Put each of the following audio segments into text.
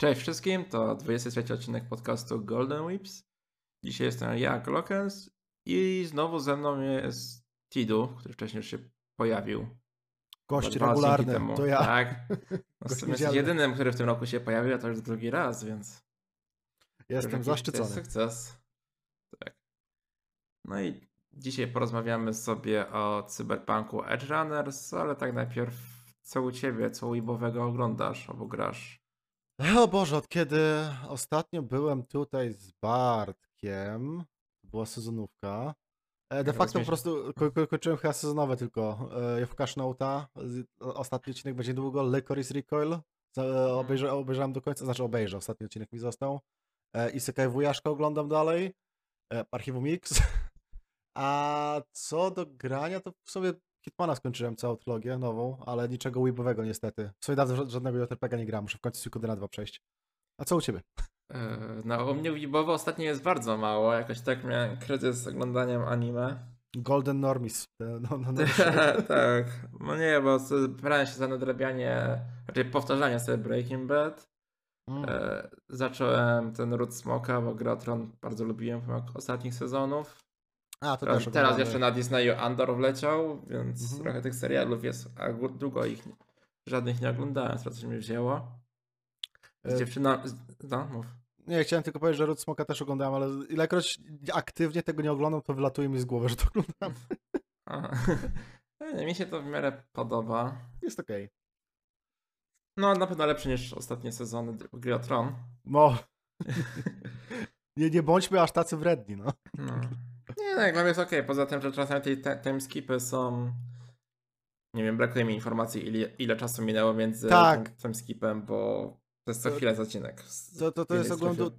Cześć wszystkim, to 23 odcinek podcastu Golden Whips. Dzisiaj jestem ja, Glokens i znowu ze mną jest Tidu, który wcześniej już się pojawił. Gość regularny, to ja. Tak. No, niedzielny. jedynym, który w tym roku się pojawił, a to już drugi raz, więc... Jestem zaszczycony. To jest sukces. Tak. No i dzisiaj porozmawiamy sobie o cyberpunku Edge Runners, ale tak najpierw co u ciebie, co weebowego oglądasz albo grasz? O Boże, od kiedy ostatnio byłem tutaj z Bartkiem, była sezonówka. E, De Jak facto po prostu ko ko kończyłem chyba sezonowe tylko. E, z- ostatni odcinek będzie długo, Licorice Recoil. Za- Mhm. Obejrzę, obejrzałem do końca, znaczy obejrzę, ostatni odcinek mi został. E, Isekai Wujaszka oglądam dalej. E, Archiwum Mix. A co do grania, to w sobie Hitmana skończyłem całą trylogię nową, ale niczego weebowego niestety. W sumie dawno ża- żadnego JRPG nie gram, muszę w końcu Suikoden 2 przejść. A co u ciebie? Yy, No, u mnie weebowo ostatnio jest bardzo mało. Jakoś tak miałem kryzys z oglądaniem anime. Golden Normis. E, No, no, no. tak. No nie, bo brałem się za nadrabianie, raczej powtarzanie sobie Breaking Bad. Mm. E, zacząłem ten Ród Smoka, bo Grotron bardzo lubiłem pomimo ostatnich sezonów. A, to Teraz, też teraz jeszcze na Disneyu Andor wleciał, więc Mhm. trochę tych serialów jest, a długo ich żadnych nie oglądałem, co coś mi wzięło. Z E, dziewczyna... No, mów. Nie, chciałem tylko powiedzieć, że Ród Smoka też oglądałem, ale ilekroć aktywnie tego nie oglądam, to wylatuje mi z głowy, że to oglądam. Mi się to w miarę podoba. Jest okej. No, na pewno lepszy niż ostatnie sezony gry o Tron. No. nie, nie bądźmy aż tacy wredni, no. No. Nie, no, dla mnie jest okej. Poza tym, że czasami te timeskipy są... Nie wiem, brakuje mi informacji, ile, ile czasu minęło między Tak. tym timeskipem, bo to jest co To- chwilę odcinek. z- To, to, to jest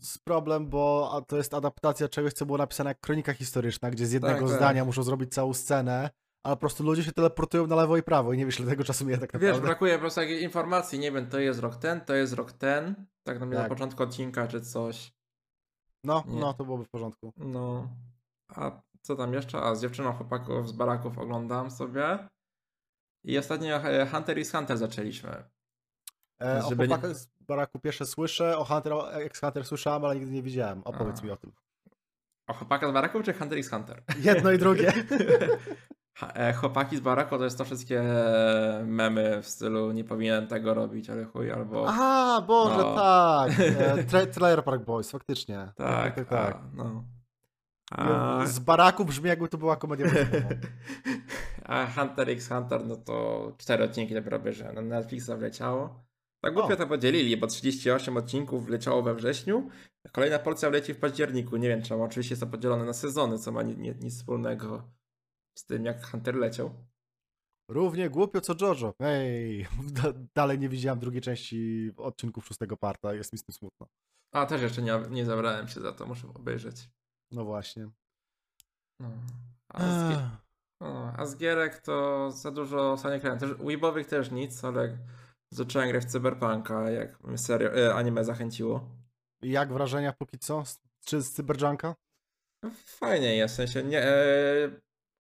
z problem, bo to jest adaptacja czegoś, co było napisane jak kronika historyczna, gdzie z jednego Tak, tak. zdania muszą zrobić całą scenę, ale po prostu ludzie się teleportują na lewo i prawo i nie wiesz, ile tego czasu mija tak Wiesz, naprawdę. brakuje po prostu jakiejś informacji, nie wiem, to jest rok ten, to jest rok ten, tak na mnie na Tak. początku odcinka czy coś. No, Nie. no, to byłoby w porządku. No. A co tam jeszcze? A z dziewczyną chłopaków z baraków oglądam sobie. I ostatnio e, Hunter x Hunter zaczęliśmy. E, o Żeby chłopakach z baraku pierwsze słyszę, o Hunter, X Hunter słyszałem, ale nigdy nie widziałem. Opowiedz A. mi o tym. O chłopaka z baraków czy Hunter x Hunter? Jedno i drugie. E, Chłopaki z baraku to jest to wszystkie memy w stylu nie powinienem tego robić, ale chuj, albo A, Boże, No. tak. E, tra Trailer Park Boys, faktycznie. tak, tak, tak. A, no. Z baraku brzmi jakby to była komedia a Hunter x Hunter, no to cztery odcinki dopiero bierze. Na Netflixa wleciało. Tak głupio O. to podzielili, bo 38 odcinków wleciało we wrześniu, kolejna porcja wleci w październiku. Nie wiem czemu, oczywiście jest to podzielone na sezony, co ma ni ni nic wspólnego z tym, jak Hunter leciał. Równie głupio co Jojo. Ej, da dalej nie widziałem drugiej części odcinków szóstego parta, jest mi z tym smutno. A, też jeszcze nie, nie zabrałem się za to, muszę obejrzeć. No właśnie. No. A, z, no, a z gierek to za dużo ostatnio grałem. Też, Weebowych też nic, ale zacząłem grać w Cyberpunka, jak mnie serio, e, anime zachęciło. I Jak wrażenia póki co? Czy z Cyberjunka? No, Fajnie jest, w sensie nie, e,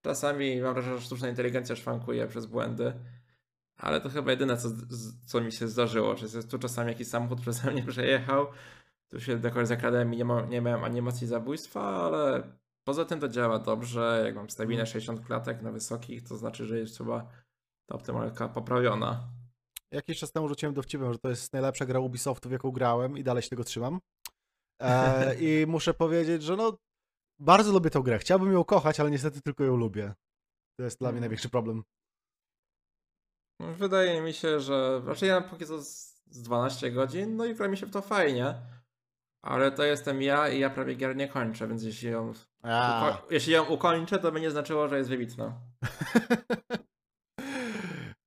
czasami mam wrażenie, że sztuczna inteligencja szwankuje przez błędy, ale to chyba jedyne, co, co mi się zdarzyło, że jest tu czasami jakiś samochód przeze mnie przejechał, tu się jakoś zakradałem i nie, ma, nie miałem animacji zabójstwa, ale poza tym to działa dobrze, jak mam stabilne 60 klatek na wysokich, to znaczy, że jest chyba ta optymalka poprawiona. Jakiś czas temu rzuciłem dowcipem, że to jest najlepsza gra Ubisoftu, w jaką grałem i dalej się tego trzymam. E, I muszę powiedzieć, że no bardzo lubię tę grę. Chciałbym ją kochać, ale niestety tylko ją lubię. To jest dla mnie Mm. największy problem. Wydaje mi się, że raczej ja póki co z 12 godzin, no i gra mi się w to fajnie. Ale to jestem ja i ja prawie gier nie kończę, więc jeśli ją, uko- jeśli ją ukończę, to by nie znaczyło, że jest wybitna.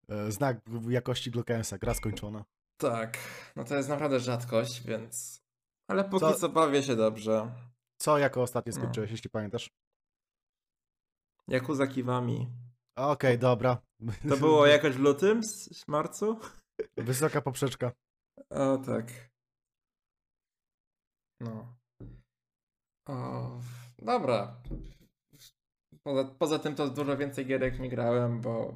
E, Znak jakości Glockensa, gra skończona. Tak, no to jest naprawdę rzadkość, więc... Ale póki Co- co bawię się dobrze. Co jako ostatnie No. skończyłeś, jeśli pamiętasz? Yakuza Kiwami. Okej, dobra. To było jakoś w lutym, w marcu? Wysoka poprzeczka. O tak. No. O, dobra. Poza, poza tym to dużo więcej gierek nie grałem, bo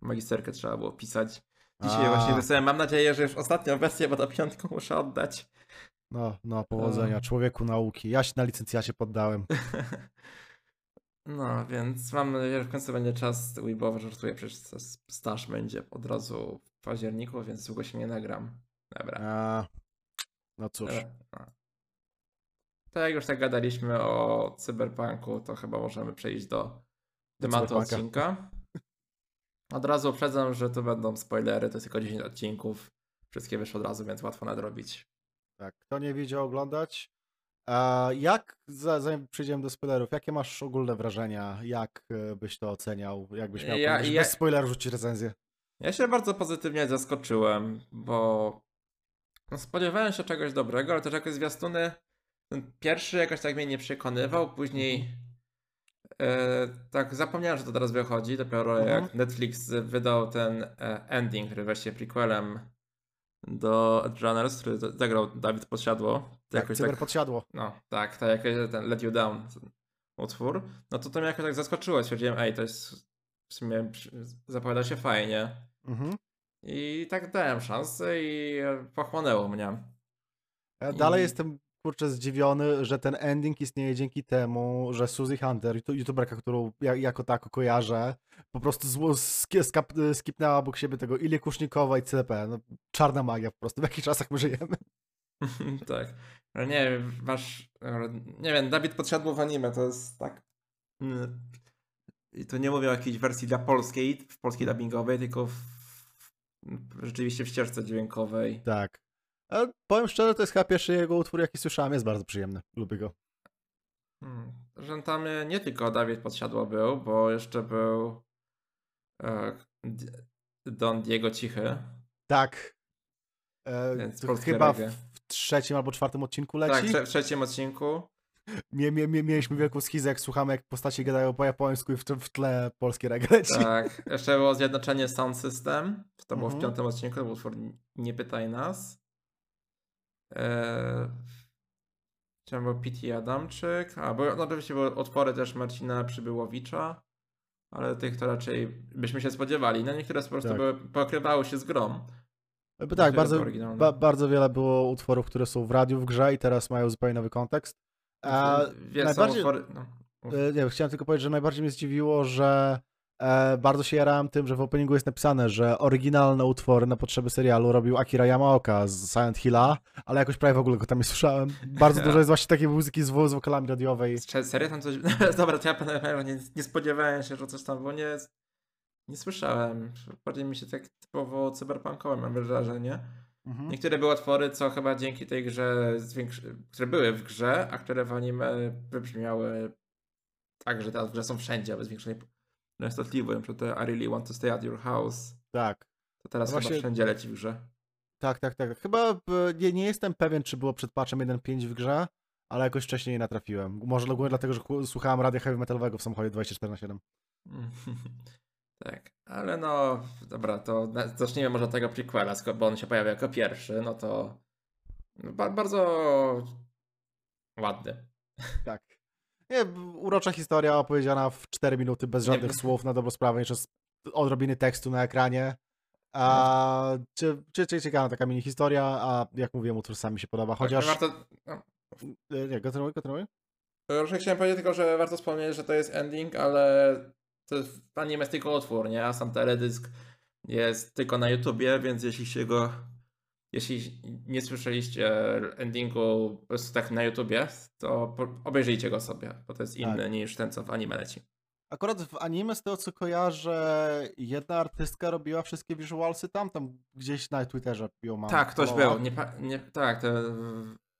magisterkę trzeba było pisać. Dzisiaj A. właśnie wysłałem. Mam nadzieję, że już ostatnią wersję, bo do piątką muszę oddać. No, no, powodzenia, człowieku nauki. Ja się na licencjacie poddałem. No, więc mam nadzieję, że w końcu będzie czas Weibowo, żartuję, przecież staż będzie od razu w październiku, więc długo się nie nagram. Dobra. A, no cóż. Dobra. To jak już tak gadaliśmy o cyberpunku, to chyba możemy przejść do tematu odcinka. Od razu uprzedzam, że to będą spoilery, to jest tylko 10 odcinków. Wszystkie wyszły od razu, więc łatwo nadrobić. Tak, kto nie widział oglądać. A jak, za- zanim przejdziemy do spoilerów, jakie masz ogólne wrażenia? Jak e, byś to oceniał? Jak byś miał Ja- ja, bez spoilerów rzucić recenzję? Ja się bardzo pozytywnie zaskoczyłem, bo no, spodziewałem się czegoś dobrego, ale też jakoś zwiastuny pierwszy jakoś tak mnie nie przekonywał, później e, tak zapomniałem, że to teraz wychodzi, dopiero Mhm. jak Netflix wydał ten e, ending, który właściwie prequelem do Runners, który za- zagrał Dawid Podsiadło. To Tak, tak, podsiadło. no tak, tak jakoś ten Let You Down utwór, no to to mnie jakoś tak zaskoczyło, stwierdziłem, ej, to jest w sumie zapowiada się fajnie. Mhm. I tak dałem szansę i e, pochłonęło mnie. E, Dalej I- jestem kurczę zdziwiony, że ten ending istnieje dzięki temu, że Suzy Hunter, youtu- youtuberka, którą ja, jako tako kojarzę, po prostu zło, sk- skap- skipnęła obok siebie tego Ilię Kusznikowa i CP. No, czarna magia po prostu, w jakich czasach my żyjemy. tak. Ale nie wiem, masz. Nie wiem, Dawid podsiadło w anime, to jest tak. mm, I to nie mówię o jakiejś wersji dla polskiej, w polskiej dubbingowej, tylko w, rzeczywiście w ścieżce dźwiękowej. Tak. Ale powiem szczerze, to jest chyba pierwszy jego utwór, jaki słyszałem, jest bardzo przyjemny. Lubię go. Hmm. Że tam e, nie tylko Dawid podsiadło był, bo jeszcze był e, Don Diego Cichy. Tak. E, Więc to chyba w, w trzecim albo czwartym odcinku Tak, leci. trze- w trzecim odcinku. Mie, mie, mie, mieliśmy wielką schizę, jak słuchamy, jak postacie gadają po japońsku i w, w tle polskie reggae leci. Tak, jeszcze było zjednoczenie Sound System. To było w Mhm. piątym odcinku, to był utwór Nie pytaj nas. Eee, Chciałem był P.T. Adamczyk, a bo, no oczywiście były utwory też Marcina Przybyłowicza, ale tych to raczej byśmy się spodziewali. No niektóre po prostu Tak. były, pokrywały się z grom. Bo Niektóre tak, to bardzo, ba, bardzo wiele było utworów, które są w radiu w grze i teraz mają zupełnie nowy kontekst. A Wie, są najbardziej- utwory, no. E, Nie, chciałem tylko powiedzieć, że najbardziej mnie zdziwiło, że e, bardzo się jarałem tym, że w openingu jest napisane, że oryginalne utwory na potrzeby serialu robił Akira Yamaoka z Silent Hilla, ale jakoś prawie w ogóle go tam nie słyszałem. Bardzo dużo jest właśnie takiej muzyki z, z wokalami radiowej. Serio tam coś. Dobra, to ja nie, nie spodziewałem się, że coś tam, bo nie. Nie słyszałem. Bardziej mi się tak typowo cyberpunkowe mam wrażenie. Mhm. Niektóre były utwory, co chyba dzięki tej grze, zwiększy... które były w grze, a które w anime wybrzmiały tak, że teraz w grze są wszędzie, bez większej częstotliwości. Na przykład te I really want to stay at your house. Tak. To teraz No chyba właśnie- wszędzie leci w grze. Tak, tak, tak. Chyba e, nie, nie jestem pewien, czy było przed patchem 1.5 w grze, ale jakoś wcześniej nie natrafiłem. Może głównie dlatego, że słuchałem radia heavy metalowego w samochodzie 24 na 7 tak, ale no, dobra, to zacznijmy może od tego prequela, bo on się pojawia jako pierwszy, no to no, ba- bardzo ładny. Tak. Nie, urocza historia opowiedziana w 4 minuty bez Nie, żadnych bo- słów na dobrą sprawę, jeszcze odrobiny tekstu na ekranie. A czy, czy, czy ciekawa taka mini historia, a jak mówiłem, utwór sami się podoba, chociaż... Tak, warto, no, E, Nie, kontynuuj, kontynuuj. Już chciałem powiedzieć tylko, że warto wspomnieć, że to jest ending, ale to jest, anime jest tylko utwór, nie? A sam teledysk jest tylko na YouTubie, więc jeśli się go. Jeśli nie słyszeliście endingu po prostu tak na YouTubie, to obejrzyjcie go sobie, bo to jest inny Tak. niż ten, co w anime leci. Akurat w anime, z tego co kojarzę, jedna artystka robiła wszystkie visualsy tam, tam gdzieś na Twitterze ją mam. tak, ktoś był. Nie, nie, tak, to,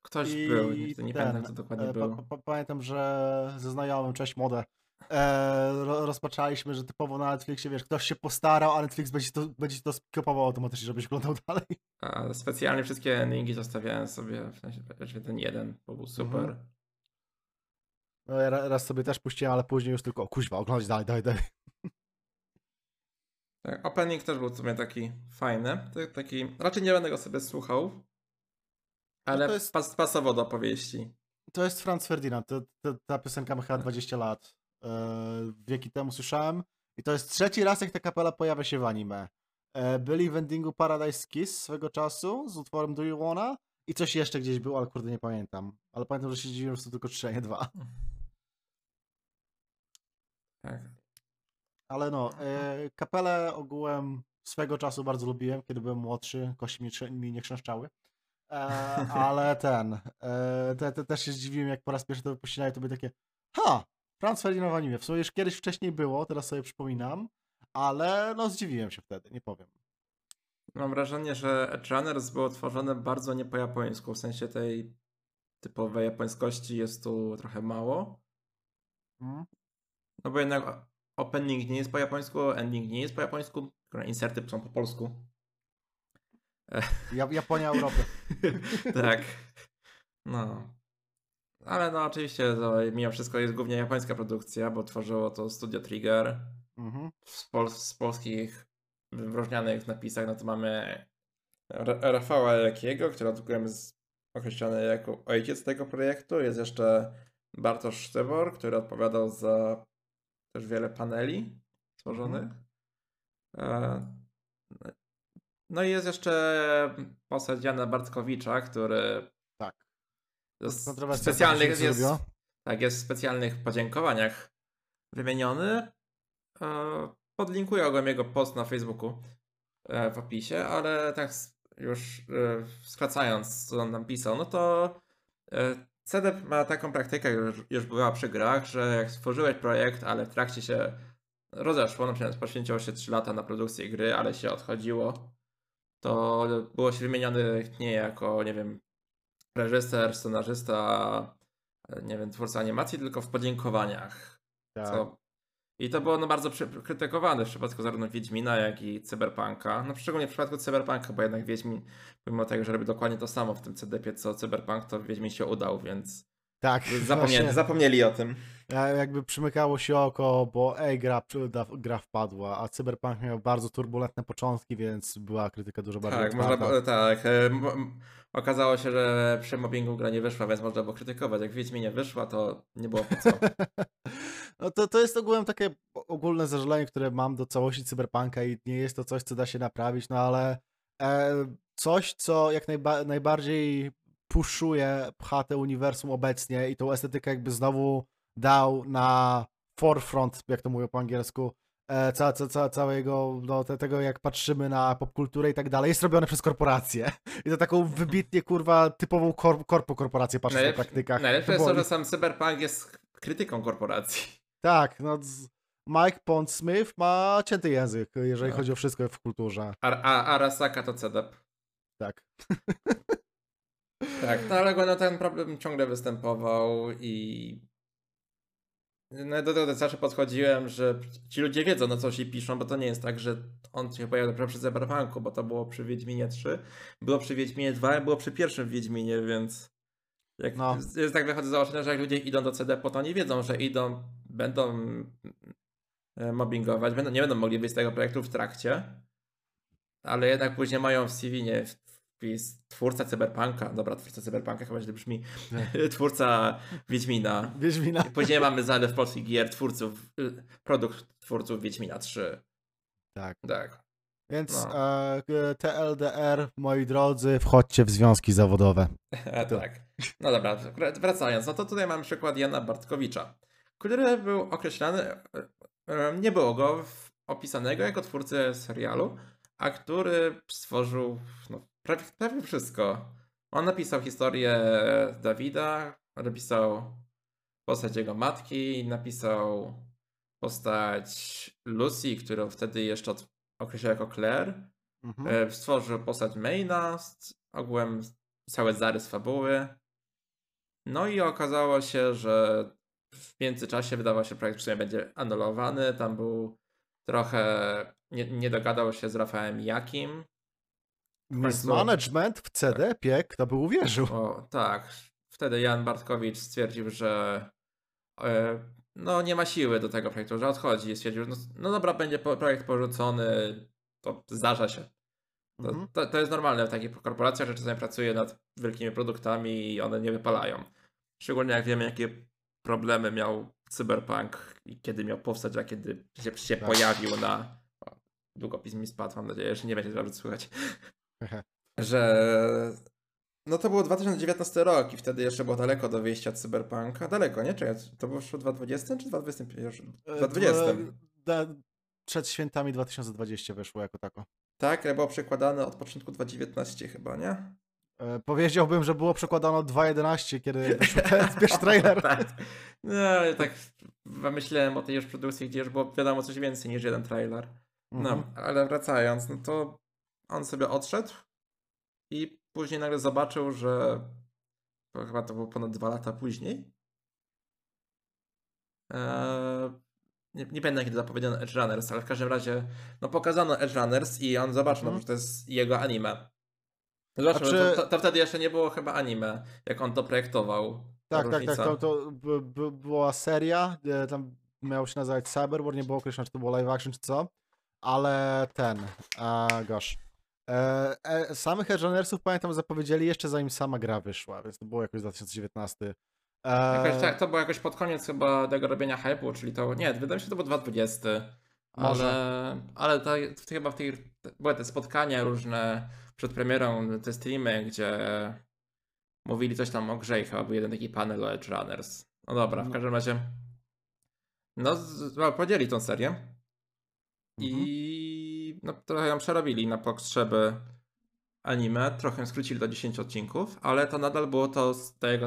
ktoś I był. Nie, nie ten, pamiętam, kto dokładnie e, był. pa- pa- Pamiętam, że ze znajomym, cześć modę, e, ro, rozpaczaliśmy, że typowo na Netflixie, wiesz, ktoś się postarał, a Netflix będzie to, będzie to skiopował automatycznie, żebyś oglądał dalej. A specjalnie wszystkie endingi zostawiałem sobie, w sensie ten jeden, bo był super. Mhm. No, ja ra- raz sobie też puściłem, ale później już tylko, o kuźwa, oglądać dalej, dalej, dalej. Tak, opening też był w sumie taki fajny. Taki, raczej nie będę go sobie słuchał, ale No to jest- pas, pasował do opowieści. To jest Franz Ferdinand, to, to, ta piosenka ma chyba 20 lat. E, wieki temu słyszałem i to jest trzeci raz, jak ta kapela pojawia się w anime. E, byli w endingu Paradise Kiss swego czasu z utworem Do You Wanna i coś jeszcze gdzieś było, ale kurde nie pamiętam. Ale pamiętam, że się dziwiłem, że to tylko trzy, a nie dwa. Tak. Ale no, e, kapelę ogółem swego czasu bardzo lubiłem, kiedy byłem młodszy, kości mi, nie chrzęszczały. E, ale ten, e, te, te, też się zdziwiłem, jak po raz pierwszy to wypuścili, to były takie, ha, Ferdinand w anime. W sumie już kiedyś wcześniej było, teraz sobie przypominam, ale no zdziwiłem się wtedy, nie powiem. Mam wrażenie, że Edge Runners było tworzone bardzo nie po japońsku, w sensie tej typowej japońskości jest tu trochę mało. Mm. No bo jednak opening nie jest po japońsku, ending nie jest po japońsku, inserty są po polsku. Ja, Japonia, Europy. tak. No. Ale no oczywiście to mimo wszystko jest głównie japońska produkcja, bo tworzyło to Studio Trigger. Mhm. Z, pol z polskich wyróżnianych napisach no to mamy Ra- Rafała Jakiego, który jest określony jako ojciec tego projektu. Jest jeszcze Bartosz Sztybor, który odpowiadał za też wiele paneli stworzonych. E, No i jest jeszcze postać Jana Bartkowicza, który w specjalnych, jest, tak, jest w specjalnych podziękowaniach wymieniony. E, Podlinkuję ogólnie jego post na Facebooku e, w opisie, ale tak już e, skracając, co on tam pisał, no to CDEP ma taką praktykę, już, już była przy grach, że jak stworzyłeś projekt, ale w trakcie się rozeszło, na przykład poświęciło się 3 lata na produkcję gry, ale się odchodziło, to było się wymieniony nie jako, nie wiem, reżyser, scenarzysta, e, nie wiem, twórca animacji, tylko w podziękowaniach. Tak. Co... I to było no, bardzo krytykowane w przypadku zarówno Wiedźmina, jak i Cyberpunka. No szczególnie w przypadku Cyberpunka, bo jednak Wiedźmin, pomimo tego, że robi dokładnie to samo w tym CDP co Cyberpunk, to Wiedźmin się udał, więc Tak. zapomnieli, zapomnieli o tym. Ja- Jakby przymykało się oko, bo ej, gra, gra wpadła, a Cyberpunk miał bardzo turbulentne początki, więc była krytyka dużo bardziej Tak, można tak. e, Okazało się, że przy mobbingu gra nie wyszła, więc można było krytykować. Jak Wiedźminie wyszła, to nie było po co. No to, to jest ogółem takie ogólne zażalenie, które mam do całości Cyberpunka i nie jest to coś, co da się naprawić, no ale e, coś, co jak najba najbardziej puszuje, pcha te uniwersum obecnie i tą estetykę jakby znowu dał na forefront, jak to mówią po angielsku, e, ca, ca, ca, całego, no, te, tego jak patrzymy na popkulturę i tak dalej, jest robione przez korporacje. I to taką wybitnie, kurwa, typową kor korpo korporację patrzę na Najlepsze, praktykach. najlepsze jest to, że sam Cyberpunk jest krytyką korporacji. Tak, no Mike Pond Smith ma cięty język, jeżeli Tak. chodzi o wszystko w kulturze. A, a Arasaka to CDEP. Tak. Tak, no ale no, ten problem ciągle występował i no, do tego zawsze podchodziłem, że ci ludzie wiedzą na co się piszą, bo to nie jest tak, że on się pojawił dopiero przy Cyberpunku, bo to było przy Wiedźminie 3, było przy Wiedźminie 2 i było przy pierwszym Wiedźminie, więc jak No. jest tak wychodzę z założenia, że jak ludzie idą do CDP, to oni wiedzą, że idą, będą e, mobbingować, będą, nie będą mogli wyjść z tego projektu w trakcie, ale jednak później mają w CV nie wpis twórca Cyberpunka, dobra, twórca Cyberpunka chyba źle brzmi, twórca Wiedźmina. Wiedźmina. Później mamy zalew polskich gier, twórców, y, produkt twórców Wiedźmina 3. Tak. Tak. Więc No. e, k- TLDR, moi drodzy, wchodźcie w związki zawodowe. E, tak. No dobra, wr- wracając, no to tutaj mamy przykład Jana Bartkowicza, który był określany, e, e, nie było go opisanego jako twórcę serialu, a który stworzył no, prawie, prawie wszystko. On napisał historię Dawida, napisał postać jego matki, napisał postać Lucy, którą wtedy jeszcze określał jako Claire. Mhm. E, Stworzył postać Maina, ogółem cały zarys fabuły. No i okazało się, że w międzyczasie wydawał się, że projekt w sumie będzie anulowany. Tam był trochę. Nie, nie dogadał się z Rafałem Jakim. Mismanagement w CD-pie, kto by uwierzył. O, tak. Wtedy Jan Bartkowicz stwierdził, że e, no nie ma siły do tego projektu, że odchodzi. I stwierdził, że no, no dobra, będzie projekt porzucony. To zdarza się. To, Mhm. to, to jest normalne w takich korporacjach, że czasami pracuje nad wielkimi produktami i one nie wypalają. Szczególnie jak wiemy, jakie problemy miał Cyberpunk i kiedy miał powstać, a kiedy się, się Tak. pojawił na. długopis mi spadł, mam nadzieję, że nie będzie dobrze słychać. Że no to było 2019 rok i wtedy jeszcze było daleko do wyjścia Cyberpunka. Daleko, nie? Czy to było już w 2020 czy 2021? E, 2020. dwa- da- Przed świętami 2020 wyszło jako tako. Tak, ale było przekładane od początku 2019 chyba, nie? E, Powiedziałbym, że było przekładano 2.11, kiedy pierwszy trailer. tak. No, ale tak myślałem o tej już produkcji, gdzie już było wiadomo coś więcej niż jeden trailer. No, Mhm. ale wracając, no to on sobie odszedł i później nagle zobaczył, że chyba to było ponad dwa lata później. Eee, nie, nie pamiętam kiedy zapowiedziano Edge Runners, ale w każdym razie no pokazano Edge Runners i on zobaczył, no, Mhm. że to jest jego anime. Że czy- to, to, to wtedy jeszcze nie było chyba anime, jak on to projektował. Ta Tak, tak, tak. To, to była seria, e, tam miało się nazywać Cyberwar, nie było określone, czy to było live action, czy co. Ale ten, a gosh. E, e, samych Edge Runnersów pamiętam zapowiedzieli jeszcze zanim sama gra wyszła, więc to było jakoś 2019. E, Jakoś, tak, to było jakoś pod koniec chyba tego robienia hype'u, czyli to, nie, wydaje mi się, że to było 2020. Może. Ale, ale to, to chyba w tej, były te spotkania różne przed premierą, te streamy, gdzie mówili coś tam o grze i chyba był jeden taki panel o Edge Runners. No dobra, w No. każdym razie no, z- podzieli tą serię Mhm. i no, trochę ją przerobili na potrzeby anime, trochę ją skrócili do 10 odcinków, ale to nadal było to z- ta jego,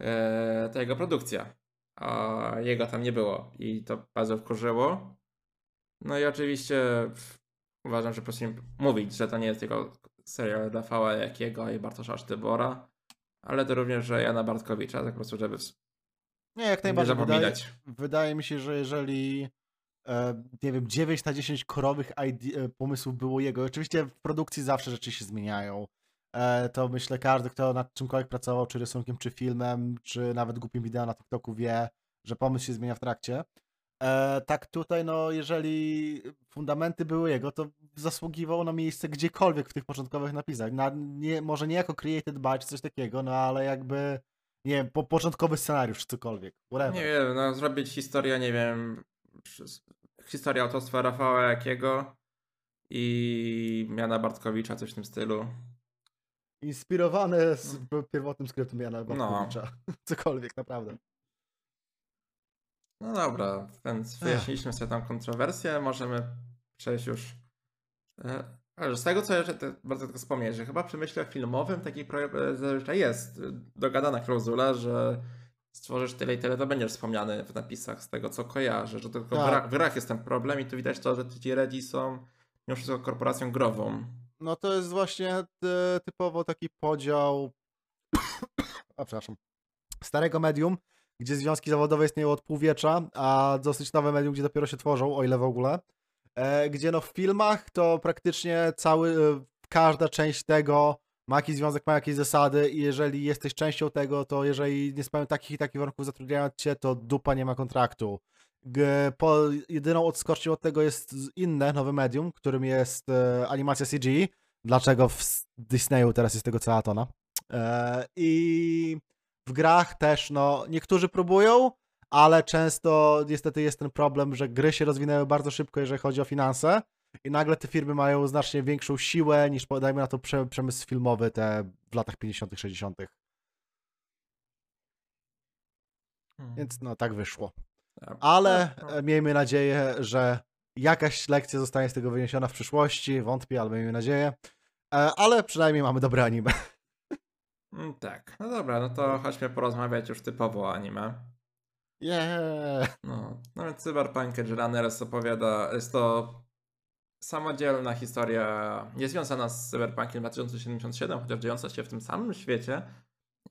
e, jego produkcja, a jego tam nie było i to bardzo wkurzyło. No i oczywiście uważam, że po prostu im mówić, że to nie jest tylko serial dla Fała Jakiego i Bartosza Sztybora, ale to również, że Jana Bartkowicza, tak po prostu, żeby Nie, jak nie najbardziej. Wydaje, zapominać. wydaje mi się, że jeżeli nie wiem, 9 na 10 korowych e, pomysłów było jego. Oczywiście w produkcji zawsze rzeczy się zmieniają. E, to myślę, każdy, kto nad czymkolwiek pracował, czy rysunkiem, czy filmem, czy nawet głupim wideo na TikToku wie, że pomysł się zmienia w trakcie. E, tak tutaj, no, jeżeli fundamenty były jego, to zasługiwał na miejsce gdziekolwiek w tych początkowych napisach. Na, nie, może nie jako created by, czy coś takiego, no ale jakby, nie wiem, po, początkowy scenariusz, czy cokolwiek. Whatever. Nie wiem, no zrobić historię, nie wiem, historię autorstwa Rafała Jakiego i Jana Bartkowicza, coś w tym stylu. Inspirowane z pierwotnym skryptem Jana No. Bartkowicza. Cokolwiek, naprawdę. No dobra, więc wyjaśniliśmy sobie tam kontrowersję, możemy przejść już. e, Ale z tego co jeszcze bardzo tylko wspomnieć, że chyba przy myśle filmowym taki projekt e, zazwyczaj jest e, dogadana klauzula, że stworzysz tyle i tyle, to będziesz wspomniany w napisach z tego co kojarzę, że tylko w, Tak. grach, w grach jest ten problem i tu widać to, że ci Redzi są mimo wszystko korporacją grową. No to jest właśnie ty, typowo taki podział. A przepraszam. Starego medium, gdzie związki zawodowe istnieją od półwiecza, a dosyć nowe medium, gdzie dopiero się tworzą, o ile w ogóle. E, gdzie no w filmach to praktycznie cały, e, każda część tego ma jakiś związek, ma jakieś zasady i jeżeli jesteś częścią tego, to jeżeli nie spełnią takich i takich warunków zatrudniając cię, to dupa nie ma kontraktu. Po, jedyną odskocznią od tego jest inne, nowe medium, którym jest e, animacja CG. Dlaczego w Disneyu teraz jest tego cała tona. E, I w grach też, no, niektórzy próbują, ale często niestety jest ten problem, że gry się rozwinęły bardzo szybko, jeżeli chodzi o finanse. I nagle te firmy mają znacznie większą siłę niż, dajmy na to, prze- przemysł filmowy te w latach 50., 60. Więc no, tak wyszło. Ja- Ale no, e, miejmy nadzieję, że jakaś lekcja zostanie z tego wyniesiona w przyszłości. Wątpię, ale miejmy nadzieję. E, Ale przynajmniej mamy dobre anime. Mm, Tak, no dobra, no to chodźmy porozmawiać już typowo o anime. Yeah. No, no więc Cyberpunk Edge Runners opowiada, jest to samodzielna historia, nie związana z Cyberpunkiem 2077, chociaż dziejąca się w tym samym świecie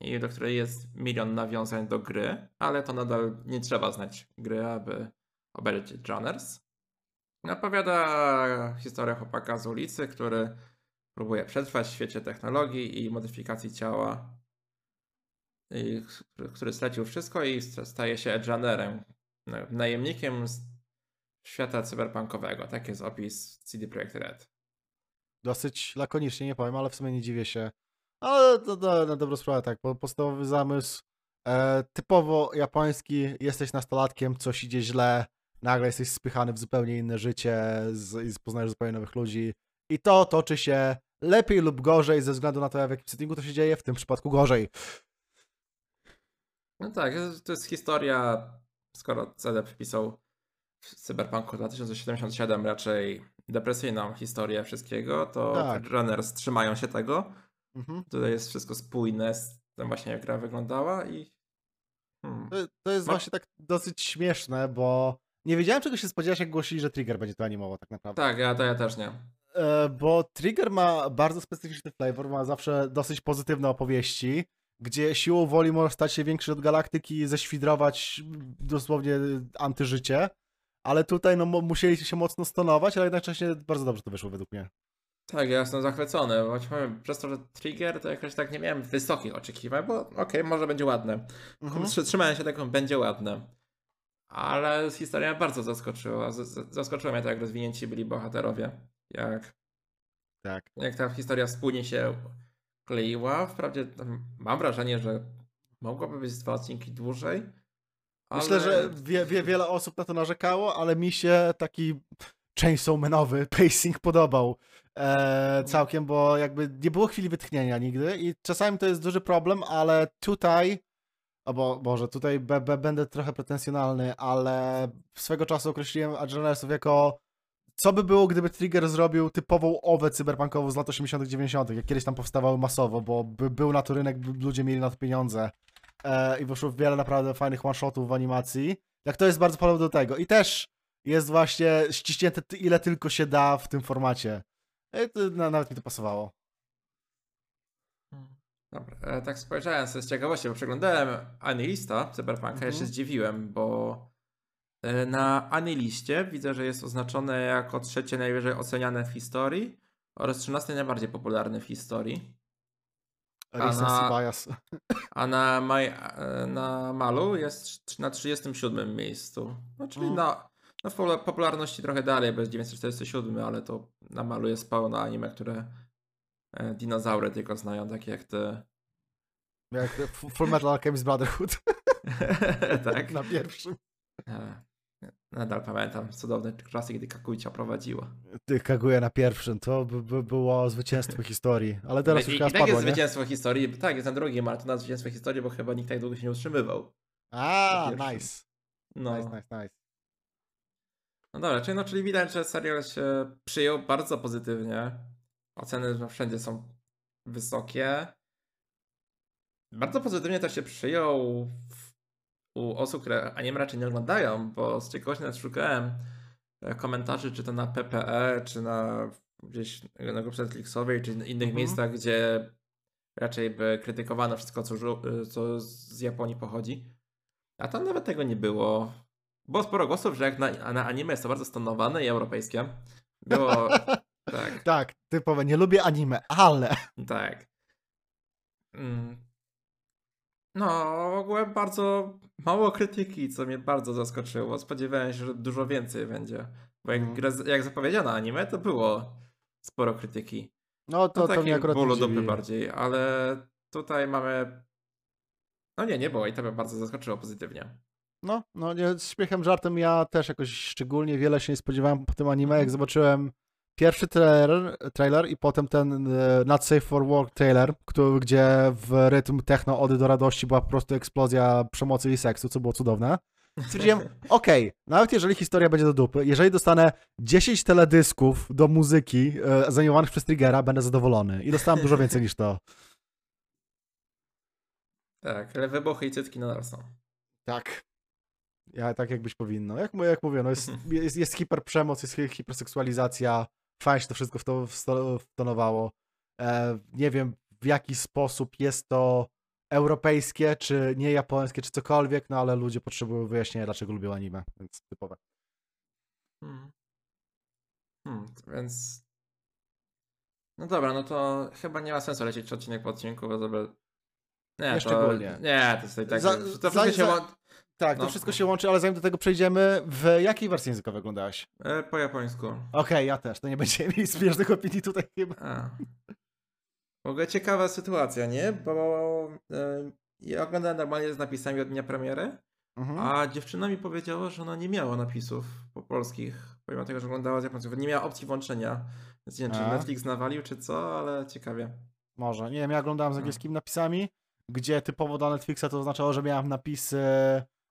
i do której jest milion nawiązań do gry, ale to nadal nie trzeba znać gry, aby obejrzeć Runners. Opowiada historię chłopaka z ulicy, który próbuje przetrwać w świecie technologii i modyfikacji ciała, który- stracił wszystko i st- staje się Edge Runnerem, na- najemnikiem świata cyberpunkowego. Tak jest opis CD Projekt Red. Dosyć lakonicznie, nie powiem, ale w sumie nie dziwię się. Ale to, to na dobrą sprawę, tak. po- Podstawowy zamysł. E, typowo japoński, jesteś nastolatkiem, coś idzie źle, nagle jesteś spychany w zupełnie inne życie z, i poznajesz zupełnie nowych ludzi. I to toczy się lepiej lub gorzej ze względu na to, w jakim settingu to się dzieje, w tym przypadku gorzej. No tak, to jest historia, skoro CD wpisał w Cyberpunku 2077 raczej depresyjną historię wszystkiego, to Tak. runners trzymają się tego. Mhm. Tutaj jest wszystko spójne z tym właśnie jak gra wyglądała i hmm. To, to jest właśnie tak dosyć śmieszne, bo nie wiedziałem czego się spodziewać, jak głosili, że Trigger będzie to animował tak naprawdę. Tak, ja to ja też nie. E, bo Trigger ma bardzo specyficzny flavor, ma zawsze dosyć pozytywne opowieści, gdzie siłą woli może stać się większy od galaktyki i ześwidrować dosłownie antyżycie, ale tutaj no, musieli się mocno stonować, ale jednocześnie bardzo dobrze to wyszło według mnie. Tak, ja jestem zachwycony, ci powiem, przez to, że Trigger to jakoś tak nie miałem wysokich oczekiwań, bo okej, może będzie ładne. Mhm. Trzy- Trzymałem się tego, będzie ładne. Ale historia mnie bardzo zaskoczyła. Z- z- Zaskoczyło mnie to, jak rozwinięci byli bohaterowie. Jak, Tak. jak ta historia wspólnie się kleiła. Wprawdzie mam wrażenie, że mogłoby być dwa odcinki dłużej. Myślę, ale- że wie, wie, wiele osób na to narzekało, ale mi się taki Chainsaw Manowy pacing podobał e, całkiem, bo jakby nie było chwili wytchnienia nigdy i czasami to jest duży problem, ale tutaj, albo może tutaj be, be, będę trochę pretensjonalny, ale swego czasu określiłem Adrenarsów jako co by było, gdyby Trigger zrobił typową owę cyberpunkową z lat 80 90 jak kiedyś tam powstawały masowo, bo by, był na to rynek, by ludzie mieli na to pieniądze e, i wyszło wiele naprawdę fajnych one-shotów w animacji. Jak to jest bardzo podobne do tego. I też jest właśnie ściśnięte ile tylko się da w tym formacie. E, to, na, nawet mi to pasowało. Dobra, e, tak spojrzałem sobie z ciekawości, bo przeglądałem Anilista Cyberpunka, ja się Mhm. zdziwiłem, bo e, na Aniliście widzę, że jest oznaczone jako trzecie najwyżej oceniane w historii oraz trzynaste najbardziej popularne w historii. Recency na- bias. A na, maj, e, na Malu jest na 37 miejscu. No, czyli Mhm. na, w pop- popularności trochę dalej, bo jest 947, ale to na Malu jest pełno anime, które e, dinozaury tylko znają, takie jak ty. Jak Full Metal Alchemist Brotherhood tak. na pierwszym. Nadal pamiętam cudowne czasy, kiedy Kakujcia prowadziła. Kaguya na pierwszym, to by, by było zwycięstwo historii. Ale teraz I, już chyba tak jest nie? zwycięstwo historii. Tak, jest na drugim, ale to na zwycięstwo historii, bo chyba nikt tak długo się nie utrzymywał. A, nice. No, Nice, nice, nice. no dobra, czyli, no, czyli widać, że serial się przyjął bardzo pozytywnie. Oceny no, wszędzie są wysokie. Bardzo pozytywnie też się przyjął u osób, które anime raczej nie oglądają, bo z ciekawości nawet szukałem e, komentarzy, czy to na PPE, czy na gdzieś na grupie Netflixowej, czy innych Mhm. miejscach, gdzie raczej by krytykowano wszystko, co, żu- co z Japonii pochodzi. A tam nawet tego nie było. Było sporo głosów, że jak na, na anime jest to bardzo stonowane i europejskie. Było. tak, Tak, typowe, nie lubię anime, ale... tak. Mm. No, w ogóle bardzo mało krytyki, co mnie bardzo zaskoczyło. Spodziewałem się, że dużo więcej będzie. Bo jak, Mhm. gra- jak zapowiedziano anime, to było sporo krytyki. No to, No to mnie takiej akurat bólu dupy bardziej, ale tutaj mamy... No nie, nie było i to mnie bardzo zaskoczyło pozytywnie. No, no nie, z śmiechem, żartem ja też jakoś szczególnie wiele się nie spodziewałem po tym anime, jak zobaczyłem pierwszy trailer, trailer i potem ten e, Not Safe for Work trailer, który, gdzie w rytm techno Ody do radości była po prostu eksplozja przemocy i seksu, co było cudowne. Stwierdziłem, okej, nawet jeżeli historia będzie do dupy, jeżeli dostanę 10 teledysków do muzyki e, zanimowanych przez Triggera, będę zadowolony. I dostałem dużo więcej niż to. Tak, ale wybuchy i cytki nadal są. Tak. Ja tak jakbyś powinno. Jak, jak mówię, no jest, jest, jest hiperprzemoc, jest hi- hiperseksualizacja. Fajnie się to wszystko wto, wsto- wtonowało. E, nie wiem w jaki sposób jest to europejskie, czy nie japońskie, czy cokolwiek, no ale ludzie potrzebują wyjaśnienia, dlaczego lubią anime, więc typowe. Hmm. Hmm, więc... No dobra, no to chyba nie ma sensu lecieć odcinek po odcinku, bo to by... Nie, Nie to, szczególnie. Nie, to jest tak... Za- to za- się za- Tak, to No. wszystko się łączy, ale zanim do tego przejdziemy, w jakiej wersji językowej oglądałeś? e, po japońsku. Okej, ja też, to nie będziemy mieli zbieżnych opinii tutaj chyba. A. W ogóle ciekawa sytuacja, nie? Bo e, ja oglądałem normalnie z napisami od dnia premiery, Mhm. A dziewczyna mi powiedziała, że ona nie miała napisów po polskich, pomimo tego, że oglądała z japońskiego. Nie miała opcji włączenia. Więc nie wiem, czy A. Netflix nawalił, czy co, ale ciekawie. Może. Nie wiem, ja oglądałem z No. angielskimi napisami, gdzie typowo dla Netflixa to oznaczało, że miałem napisy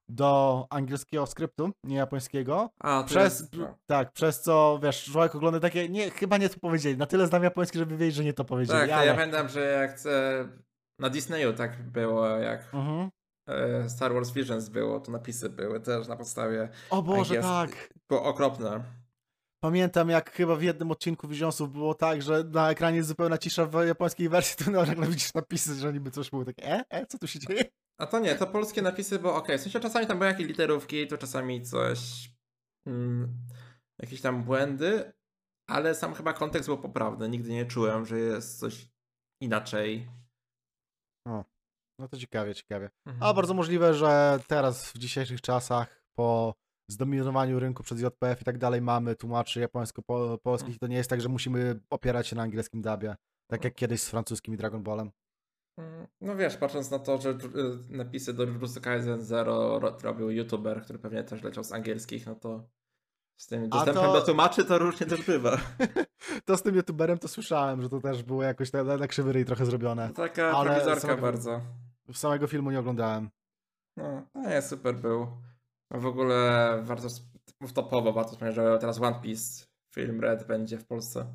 do angielskiego skryptu, nie japońskiego. A, Przez, jest, no. tak, przez co, wiesz, człowiek ogląda takie, nie, chyba nie to powiedzieli. Na tyle znam japoński, żeby wiedzieć, że nie to powiedzieli. Tak, ale... ja pamiętam, że jak chcę... Na Disneyu tak było, jak Mhm. e, Star Wars Visions było, to napisy były też na podstawie. O Boże, tak. Było okropne. Pamiętam, jak chyba w jednym odcinku Visionsów było tak, że na ekranie jest zupełna cisza w japońskiej wersji, to nagle widzisz napisy, że niby coś było takie, e, e, co tu się dzieje? A to nie, to polskie napisy było ok. W sensie czasami tam były jakieś literówki, to czasami coś. Mm, jakieś tam błędy, ale sam chyba kontekst był poprawny. Nigdy nie czułem, że jest coś inaczej. No to ciekawie, ciekawie. Mhm. A bardzo możliwe, że teraz w dzisiejszych czasach po zdominowaniu rynku przez JPF i tak dalej mamy tłumaczy japońsko-polskich to nie jest tak, że musimy opierać się na angielskim dubie, tak jak kiedyś z francuskim i Dragon Ballem. Mm, No wiesz, patrząc na to, że y, napisy do Jujutsu Kaisen Zero ro- robił youtuber, który pewnie też leciał z angielskich, no to z tym dostępem to- do tłumaczy to różnie też bywa. To z tym youtuberem to słyszałem, że to też było jakoś na, na krzywy ryj trochę zrobione. Taka prowizorka samego- bardzo. Samego filmu nie oglądałem. No, nie, super był. W ogóle bardzo sp- topowo, warto wspomnieć, że teraz One Piece, film Red będzie w Polsce.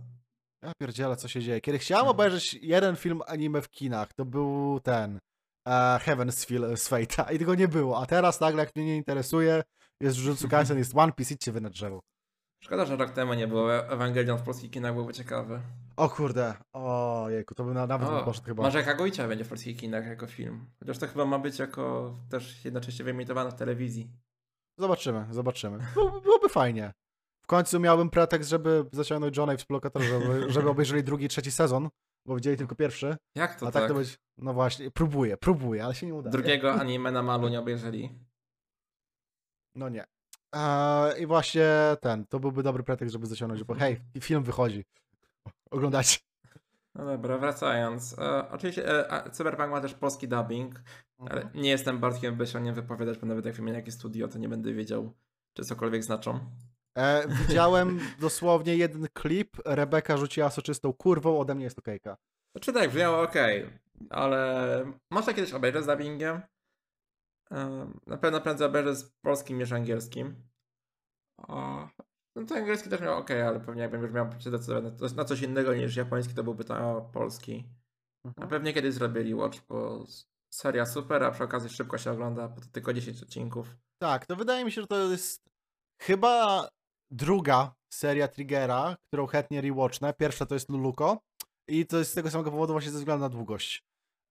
Ja pierdzielę, co się dzieje. Kiedy chciałem Mhm. obejrzeć jeden film anime w kinach, to był ten e, Heaven's Fate'a i tego nie było. A teraz nagle, jak mnie nie interesuje, jest Jujutsu Kaisen, jest One Piece, idźcie wy na drzewo. Szkoda, że rok temu nie było. Ewangelion w polskich kinach byłby ciekawy. O kurde, o jejku, to by na, nawet O, poszedł chyba. może Kaguicia będzie w polskich kinach jako film. Chociaż to chyba ma być jako też jednocześnie wyemitowane w telewizji. Zobaczymy, zobaczymy. Byłoby, byłoby fajnie. W końcu miałbym pretekst, żeby zaciągnąć Johna i współlokatora, żeby, żeby obejrzeli drugi i trzeci sezon, bo widzieli tylko pierwszy. Jak to A tak? tak to być. No właśnie, próbuję, próbuję, ale się nie uda. Drugiego anime na malu nie obejrzeli. No nie. Eee, I właśnie ten, to byłby dobry pretekst, żeby zaciągnąć, bo hej, film wychodzi. Oglądacie. No dobra, wracając. E, oczywiście e, Cyberpunk ma też polski dubbing, ale Mhm. nie jestem Bartkiem, by się o nim wypowiadać, bo nawet jak wymienię jakieś studio, to nie będę wiedział, czy cokolwiek znaczą. E, widziałem dosłownie jeden klip, Rebeka rzuciła soczystą kurwą, ode mnie jest to kejka. Znaczy tak, brzmiało ok, ale może kiedyś obejrzę z dubbingiem. E, Na pewno prędzej obejrzę z polskim niż angielskim. O, no to angielski też miał ok, ale pewnie jakbym już miał się decydować na- na coś innego niż japoński, to byłby to polski. A Mhm. pewnie kiedyś zrobili Watch, bo seria super, a przy okazji szybko się ogląda, bo to tylko 10 odcinków. Tak, to wydaje mi się, że to jest chyba druga seria Triggera, którą chętnie rewatchnę. Pierwsza to jest Luluko i to jest z tego samego powodu właśnie ze względu na długość.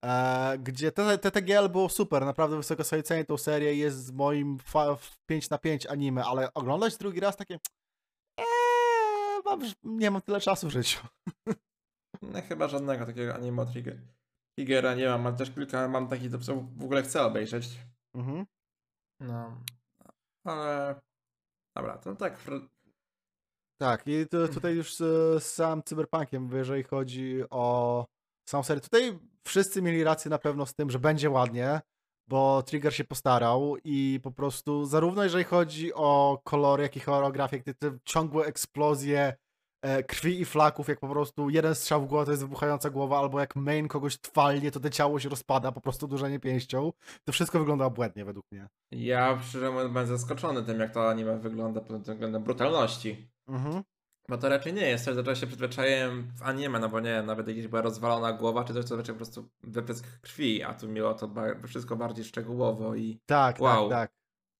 E, gdzie TTGL było super, naprawdę wysoko sobie cenię tą serię, jest z moim fa- w 5 na 5 anime, ale oglądać drugi raz takie eee, mam, nie mam tyle czasu w życiu. No chyba żadnego takiego anime Trigger- Triggera nie mam, mam też kilka, mam takich, co w ogóle chcę obejrzeć. Mhm. No, ale... Dobra, to tak, Tak, i to, tutaj już z, z samym Cyberpunkiem, jeżeli chodzi o samą serię. Tutaj wszyscy mieli rację na pewno z tym, że będzie ładnie, bo Trigger się postarał i po prostu zarówno jeżeli chodzi o kolory, jak i choreografię, jak te, ciągłe eksplozje e, krwi i flaków, jak po prostu jeden strzał w głowę to jest wybuchająca głowa, albo jak main kogoś twalnie, to te ciało się rozpada, po prostu uderzenie pięścią. To wszystko wygląda obłędnie według mnie. ja szczerze mówiąc będę zaskoczony tym, jak to anime wygląda pod tym względem brutalności. Mhm. Bo to raczej nie jest coś, do czego się przyzwyczaiłem w anime, no bo nie wiem, nawet jakieś była rozwalona głowa, czy coś, to raczej po prostu wyprysk krwi, a tu miło to ba- wszystko bardziej szczegółowo i Tak, Wow. tak, tak.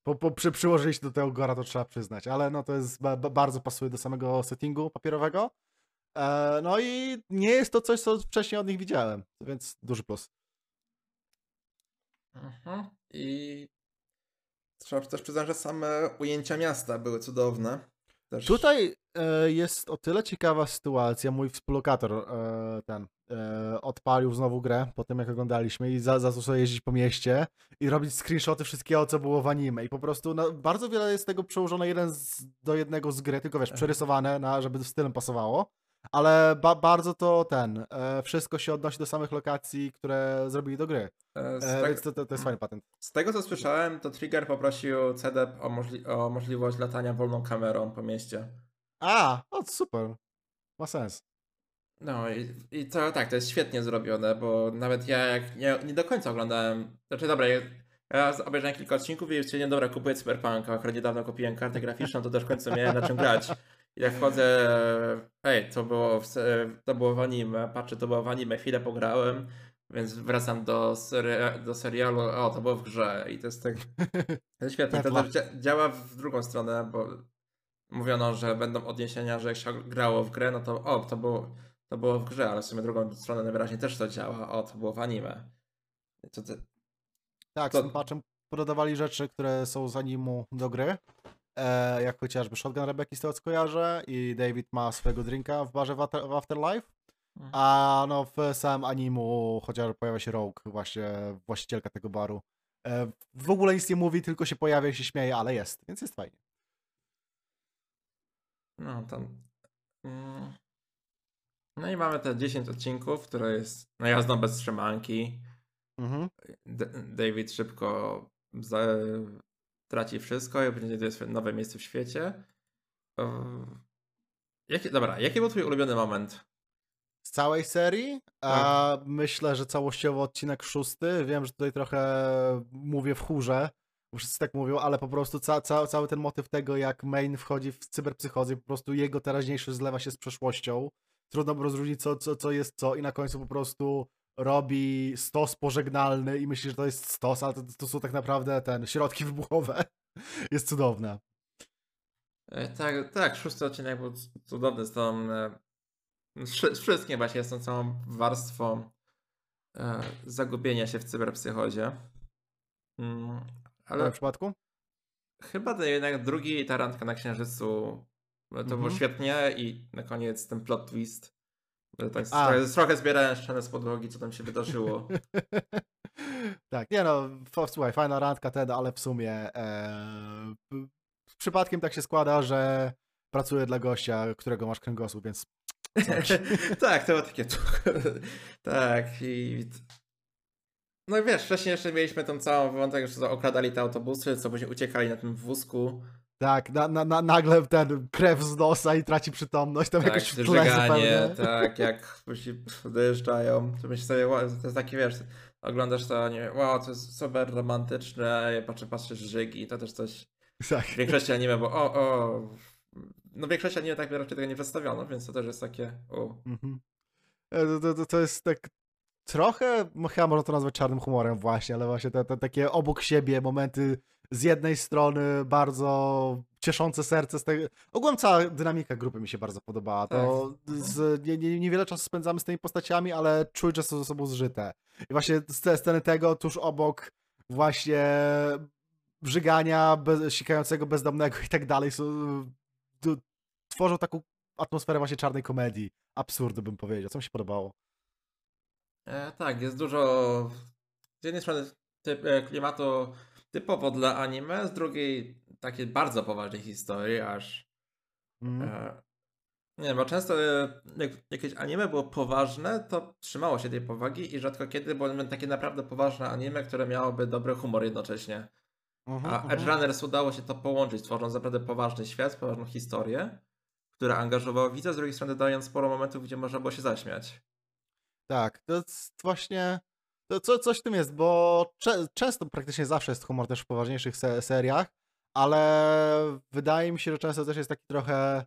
Po, po, przy, przyłożyli się do tego Gora, to trzeba przyznać, ale no to jest ba, ba, bardzo pasuje do samego settingu papierowego. E, no i nie jest to coś, co wcześniej od nich widziałem, więc duży plus. Mhm. I trzeba też przyznać, że same ujęcia miasta były cudowne. Też... Tutaj e, jest o tyle ciekawa sytuacja. Mój współlokator e, ten e, odpalił znowu grę po tym, jak oglądaliśmy i za, zaczął sobie jeździć po mieście i robić screenshoty wszystkiego, co było w anime. I po prostu no, bardzo wiele jest tego przełożone jeden z, do jednego z gry, tylko wiesz, przerysowane, na, żeby stylem pasowało. ale ba bardzo to ten, e, wszystko się odnosi do samych lokacji, które zrobili do gry. E, E, więc to, to, to jest fajny patent. z tego co słyszałem, to Trigger poprosił CDEP o, możli o możliwość latania wolną kamerą po mieście. A, o, super. Ma sens. No i, i to tak, to jest świetnie zrobione, bo nawet ja jak nie, nie do końca oglądałem, znaczy dobra, ja, ja obejrzałem kilka odcinków i stwierdziłem, dobra, kupuję Cyberpunka, akurat niedawno kupiłem kartę graficzną, to też w końcu miałem na czym grać. I jak wchodzę, ej, to było w, to było w anime, patrzę, to było w anime, chwilę pograłem, więc wracam do, seri do serialu, o, to było w grze i to jest tak, to jest świetnie, to Petla. też dzia działa w drugą stronę, bo mówiono, że będą odniesienia, że jak się grało w grę, no to o, to było, to było w grze, ale w sumie drugą stronę najwyraźniej też to działa, o, to było w anime. To, to, Tak, To- z tym patchem dodawali rzeczy, które są z animu do gry. E, jak chociażby Shotgun Rebeki z tego co kojarzę i David ma swojego drinka w barze w, After, w Afterlife. Mhm. A no w samym animu chociaż pojawia się Rogue, właśnie właścicielka tego baru. E, w ogóle nic nie mówi, tylko się pojawia i się śmieje, ale jest, więc jest fajnie. No, tam. Mm. No i mamy te 10 odcinków, które jest no bez trzymanki. Mhm. David szybko traci wszystko i będzie to swoje nowe miejsce w świecie. Ehm, Jakie, dobra, jaki był twój ulubiony moment? Z całej serii, a myślę, że całościowo odcinek szósty. Wiem, że tutaj trochę mówię w chórze, bo wszyscy tak mówią, ale po prostu ca, ca, cały ten motyw tego, jak Main wchodzi w cyberpsychozę, po prostu jego teraźniejszość zlewa się z przeszłością. Trudno rozróżnić, co, co, co jest co, i na końcu po prostu robi stos pożegnalny i myśli, że to jest stos, ale to, to są tak naprawdę ten środki wybuchowe. Jest cudowne. E, Tak, tak, szósty odcinek był cudowny z tą. e, Z wszy- z wszystkim właśnie, z tą całą warstwą e, zagubienia się w cyberpsychozie. Mm, Ale w przypadku? chyba to jednak drugi ta randka na księżycu to było Mhm. świetnie i na koniec ten plot twist. Tak, trochę, trochę zbierałem szczenę z podłogi, co tam się wydarzyło. tak, nie no, słuchaj, fajna randka ten, ale w sumie e, przypadkiem tak się składa, że pracuję dla gościa, którego masz kręgosłup, więc tak, to było takie. tak, i. No i wiesz, wcześniej jeszcze mieliśmy tą całą wątek, że okradali te autobusy, co później uciekali na tym wózku. Tak, na, na, na, nagle ten krew z nosa i traci przytomność, tam Tak, jakoś w tle żeganie, zupełnie. tak, jak później dojeżdżają. To myślisz sobie, wow, to jest takie, wiesz, oglądasz to, nie wiem, wow, to jest super romantyczne, ja patrzę, patrzysz żygi, to też coś Tak. w większości anime, bo o, o, no w większości anime tak raczej tego nie przedstawiono, więc to też jest takie, o. Mhm. E, To, to, to, to jest tak trochę, no chyba można to nazwać czarnym humorem właśnie, ale właśnie te, te takie obok siebie momenty z jednej strony bardzo cieszące serce z tego. Ogółem cała dynamika grupy mi się bardzo podobała. To z, nie, nie, niewiele czasu spędzamy z tymi postaciami, ale czuć, że są ze sobą zżyte. I właśnie sc- sceny tego tuż obok właśnie brzygania bez, sikającego bezdomnego i tak dalej są, tworzą taką atmosferę właśnie czarnej komedii. Absurdu bym powiedział. Co mi się podobało. E, tak, jest dużo z jednej strony typ, e, klimatu typowo dla anime, z drugiej takiej bardzo poważnej historii, aż Mhm. e, nie wiem, bo często e, jak jakieś anime było poważne, to trzymało się tej powagi i rzadko kiedy było takie naprawdę poważne anime, które miałoby dobry humor jednocześnie. Mhm, A mhm. Edge Runners udało się to połączyć, tworząc naprawdę poważny świat, poważną historię, która angażowała widza, z drugiej strony dając sporo momentów, gdzie można było się zaśmiać. Tak, to jest właśnie. To co, coś w tym jest, bo cze, często, praktycznie zawsze jest humor też w poważniejszych se, seriach, ale wydaje mi się, że często też jest taki trochę.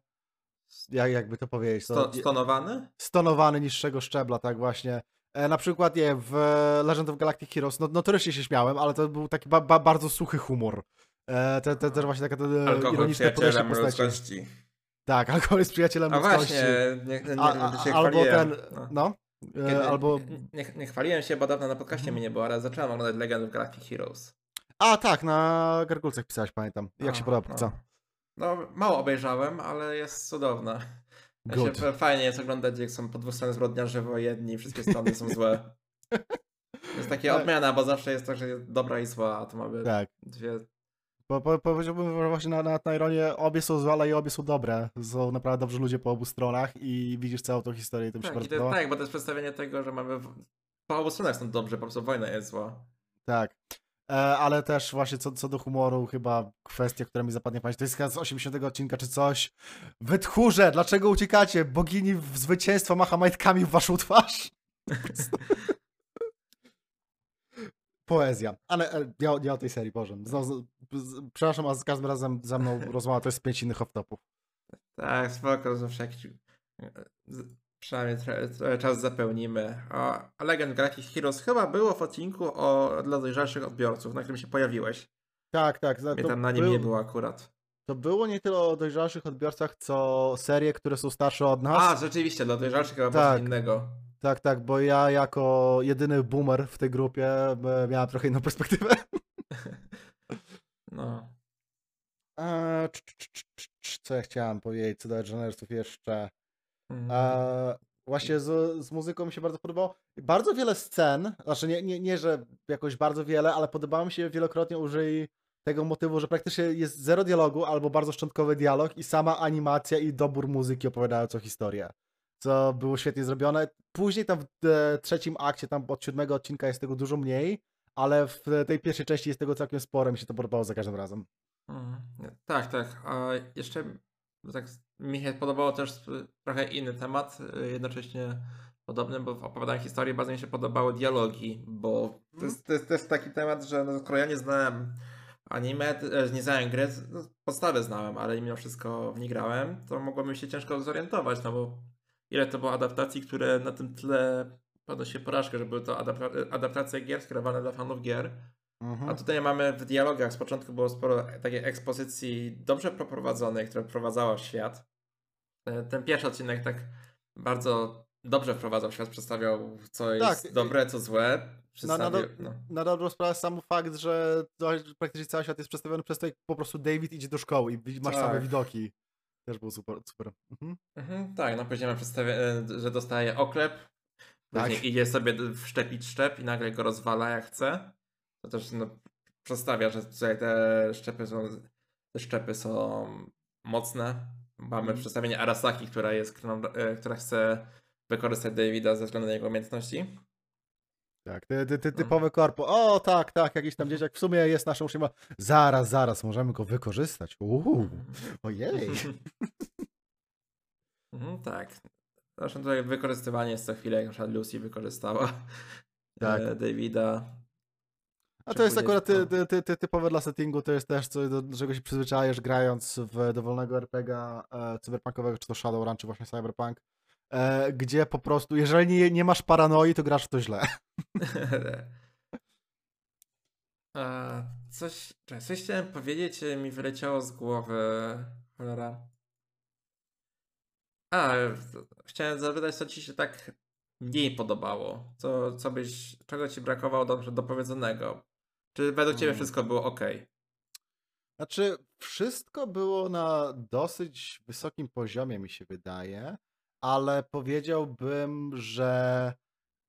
Jak, jakby to powiedzieć? To, Sto, stonowany? stonowany niższego szczebla, tak właśnie. E, na przykład, nie, w Legend of Galactic Heroes, no notorycznie się śmiałem, ale to był taki ba, ba, bardzo suchy humor. E, te, te, też właśnie taka te, Alkohol ironiczne podejście postaci. Tak, alkohol jest przyjacielem A ludzkości. właśnie, nie, nie, nie, A, a, się albo chwaliłem. ten, No. no, Kiedy- albo... nie, nie chwaliłem się, bo dawno na podcaście Mhm. mnie nie było, ale zacząłem oglądać Legend of Galactic Heroes. A, tak, na Gargulcach pisałeś, pamiętam. Jak się podoba, co? no. No, mało obejrzałem, ale jest cudowna. Good. się, fajnie jest oglądać, jak są po dwóch stronach zbrodniarze wojenni, wszystkie strony są złe. To jest takie Tak. odmiana, bo zawsze jest tak, że jest dobra i zła, a tu mamy Tak. dwie... Po, po, powiedziałbym że właśnie na, na, na ironię, obie są złe, ale i obie są dobre. Są naprawdę dobrzy ludzie po obu stronach i widzisz całą tą historię i to mi się Tak, bardzo tak, bo to jest przedstawienie tego, że mamy. W... Po obu stronach są dobrze, po prostu wojna jest zła. Tak. E, ale też właśnie co, co do humoru, chyba kwestia, która mi zapadnie w pamięć, to jest z 80 odcinka czy coś. Wytchórze, dlaczego uciekacie? Bogini w zwycięstwo macha majtkami w waszą twarz. Poezja. Ale e, o- nie o tej serii, Boże. Znowu, z, przepraszam, a z każdym razem za mną rozmowa to jest pięć innych off-topów. Tak, spoko, zawsze jakiś. Przynajmniej trochę, trochę czas zapełnimy. A Legend Galactic Heroes chyba było w odcinku o, dla dojrzalszych odbiorców, na którym się pojawiłeś. Tak, tak. Mnie to tam na nim był- nie było akurat. To było nie tyle o dojrzalszych odbiorcach, co serie, które są starsze od nas. A, rzeczywiście, dla dojrzalszych chyba Tak. innego. Tak, tak, bo ja jako jedyny boomer w tej grupie e, miałem trochę inną perspektywę. No. Cz- cz- cz- cz- Co ja chciałem powiedzieć, co do Edgenersów jeszcze? Mhm. Eee, Właśnie z, z muzyką mi się bardzo podobało. Bardzo wiele scen, znaczy nie, nie, nie, że jakoś bardzo wiele, ale podobało mi się wielokrotnie użyli tego motywu, że praktycznie jest zero dialogu albo bardzo szczątkowy dialog i sama animacja i dobór muzyki opowiadającą historię. Co było świetnie zrobione. Później tam w e, trzecim akcie, tam od siódmego odcinka jest tego dużo mniej, ale w tej pierwszej części jest tego całkiem sporo, mi się to podobało za każdym razem. Mhm. Tak, tak. A jeszcze tak mi się podobało też y, trochę inny temat, y, jednocześnie podobny, bo w opowiadaniu historii bardzo mi się podobały dialogi, bo to jest, to jest też taki temat, że no, skoro ja nie znałem anime, e, nie znałem gry, no, podstawy znałem, ale mimo wszystko w nie grałem, to mogłoby się ciężko zorientować, no bo ile to było adaptacji, które na tym tle ponosi porażkę, że były to adapta- adaptacje gier skierowane dla fanów gier, Mhm. a tutaj mamy w dialogach, z początku było sporo takiej ekspozycji dobrze poprowadzonej, która wprowadzała w świat. E, Ten pierwszy odcinek tak bardzo dobrze wprowadzał świat, przedstawiał co jest Tak, dobre, co złe. Na, na, do, no. na dobrą sprawę sam fakt, że to, praktycznie cały świat jest przedstawiony przez to, jak po prostu David idzie do szkoły i masz Tak. same widoki. Też był super. super. Mhm. Mhm, tak, no później mamy przedstawienie, e, że dostaje oklep, później Tak. idzie sobie wszczepić szczep i nagle go rozwala jak chce. To też no, przedstawia, że tutaj te szczepy są, te szczepy są mocne. Mamy Mhm. przedstawienie Arasaki, która jest, e, która chce wykorzystać Davida ze względu na jego umiejętności. Tak, ty, ty, ty, No. typowe korpo. O, tak, tak, jakiś tam dzieciak w sumie jest naszą uczniem. Zaraz, zaraz, możemy go wykorzystać. Uuu, ojej. Mhm, tak. Zresztą tutaj wykorzystywanie jest co chwilę, jak na przykład Lucy wykorzystała Tak. e, Davida. A to jest akurat ty, pójdziesz- ty, ty, ty, typowe dla settingu, to jest też coś, do czego się przyzwyczajesz grając w dowolnego RPGa e, cyberpunkowego, czy to Shadowrun, czy właśnie Cyberpunk, e, gdzie po prostu, jeżeli nie, nie masz paranoi, to grasz w to źle. A, coś, coś chciałem powiedzieć, e, mi wyleciało z głowy. Cholera. A, chciałem zapytać, co ci się tak mniej podobało? Co, co byś, czego ci brakowało do dopowiedzonego? Czy według ciebie Hmm. wszystko było ok? Znaczy, wszystko było na dosyć wysokim poziomie, mi się wydaje, ale powiedziałbym, że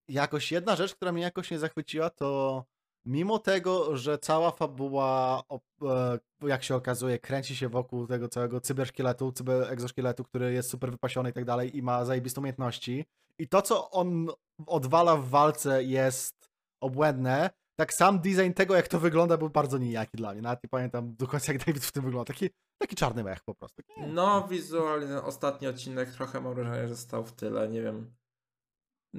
jakoś jedna rzecz, która mnie jakoś nie zachwyciła, to mimo tego, że cała fabuła, e, jak się okazuje, kręci się wokół tego całego cyberszkieletu, cyberexoszkieletu, który jest super wypasiony i tak dalej i ma zajebiste umiejętności i to, co on odwala w walce jest obłędne, tak sam design tego, jak to wygląda, był bardzo nijaki dla mnie. Nawet nie pamiętam do końca, jak David w tym wygląda. Taki, taki czarny mech po prostu. Taki, No, wizualnie ten ostatni odcinek trochę mam wrażenie, że stał w tyle, nie wiem.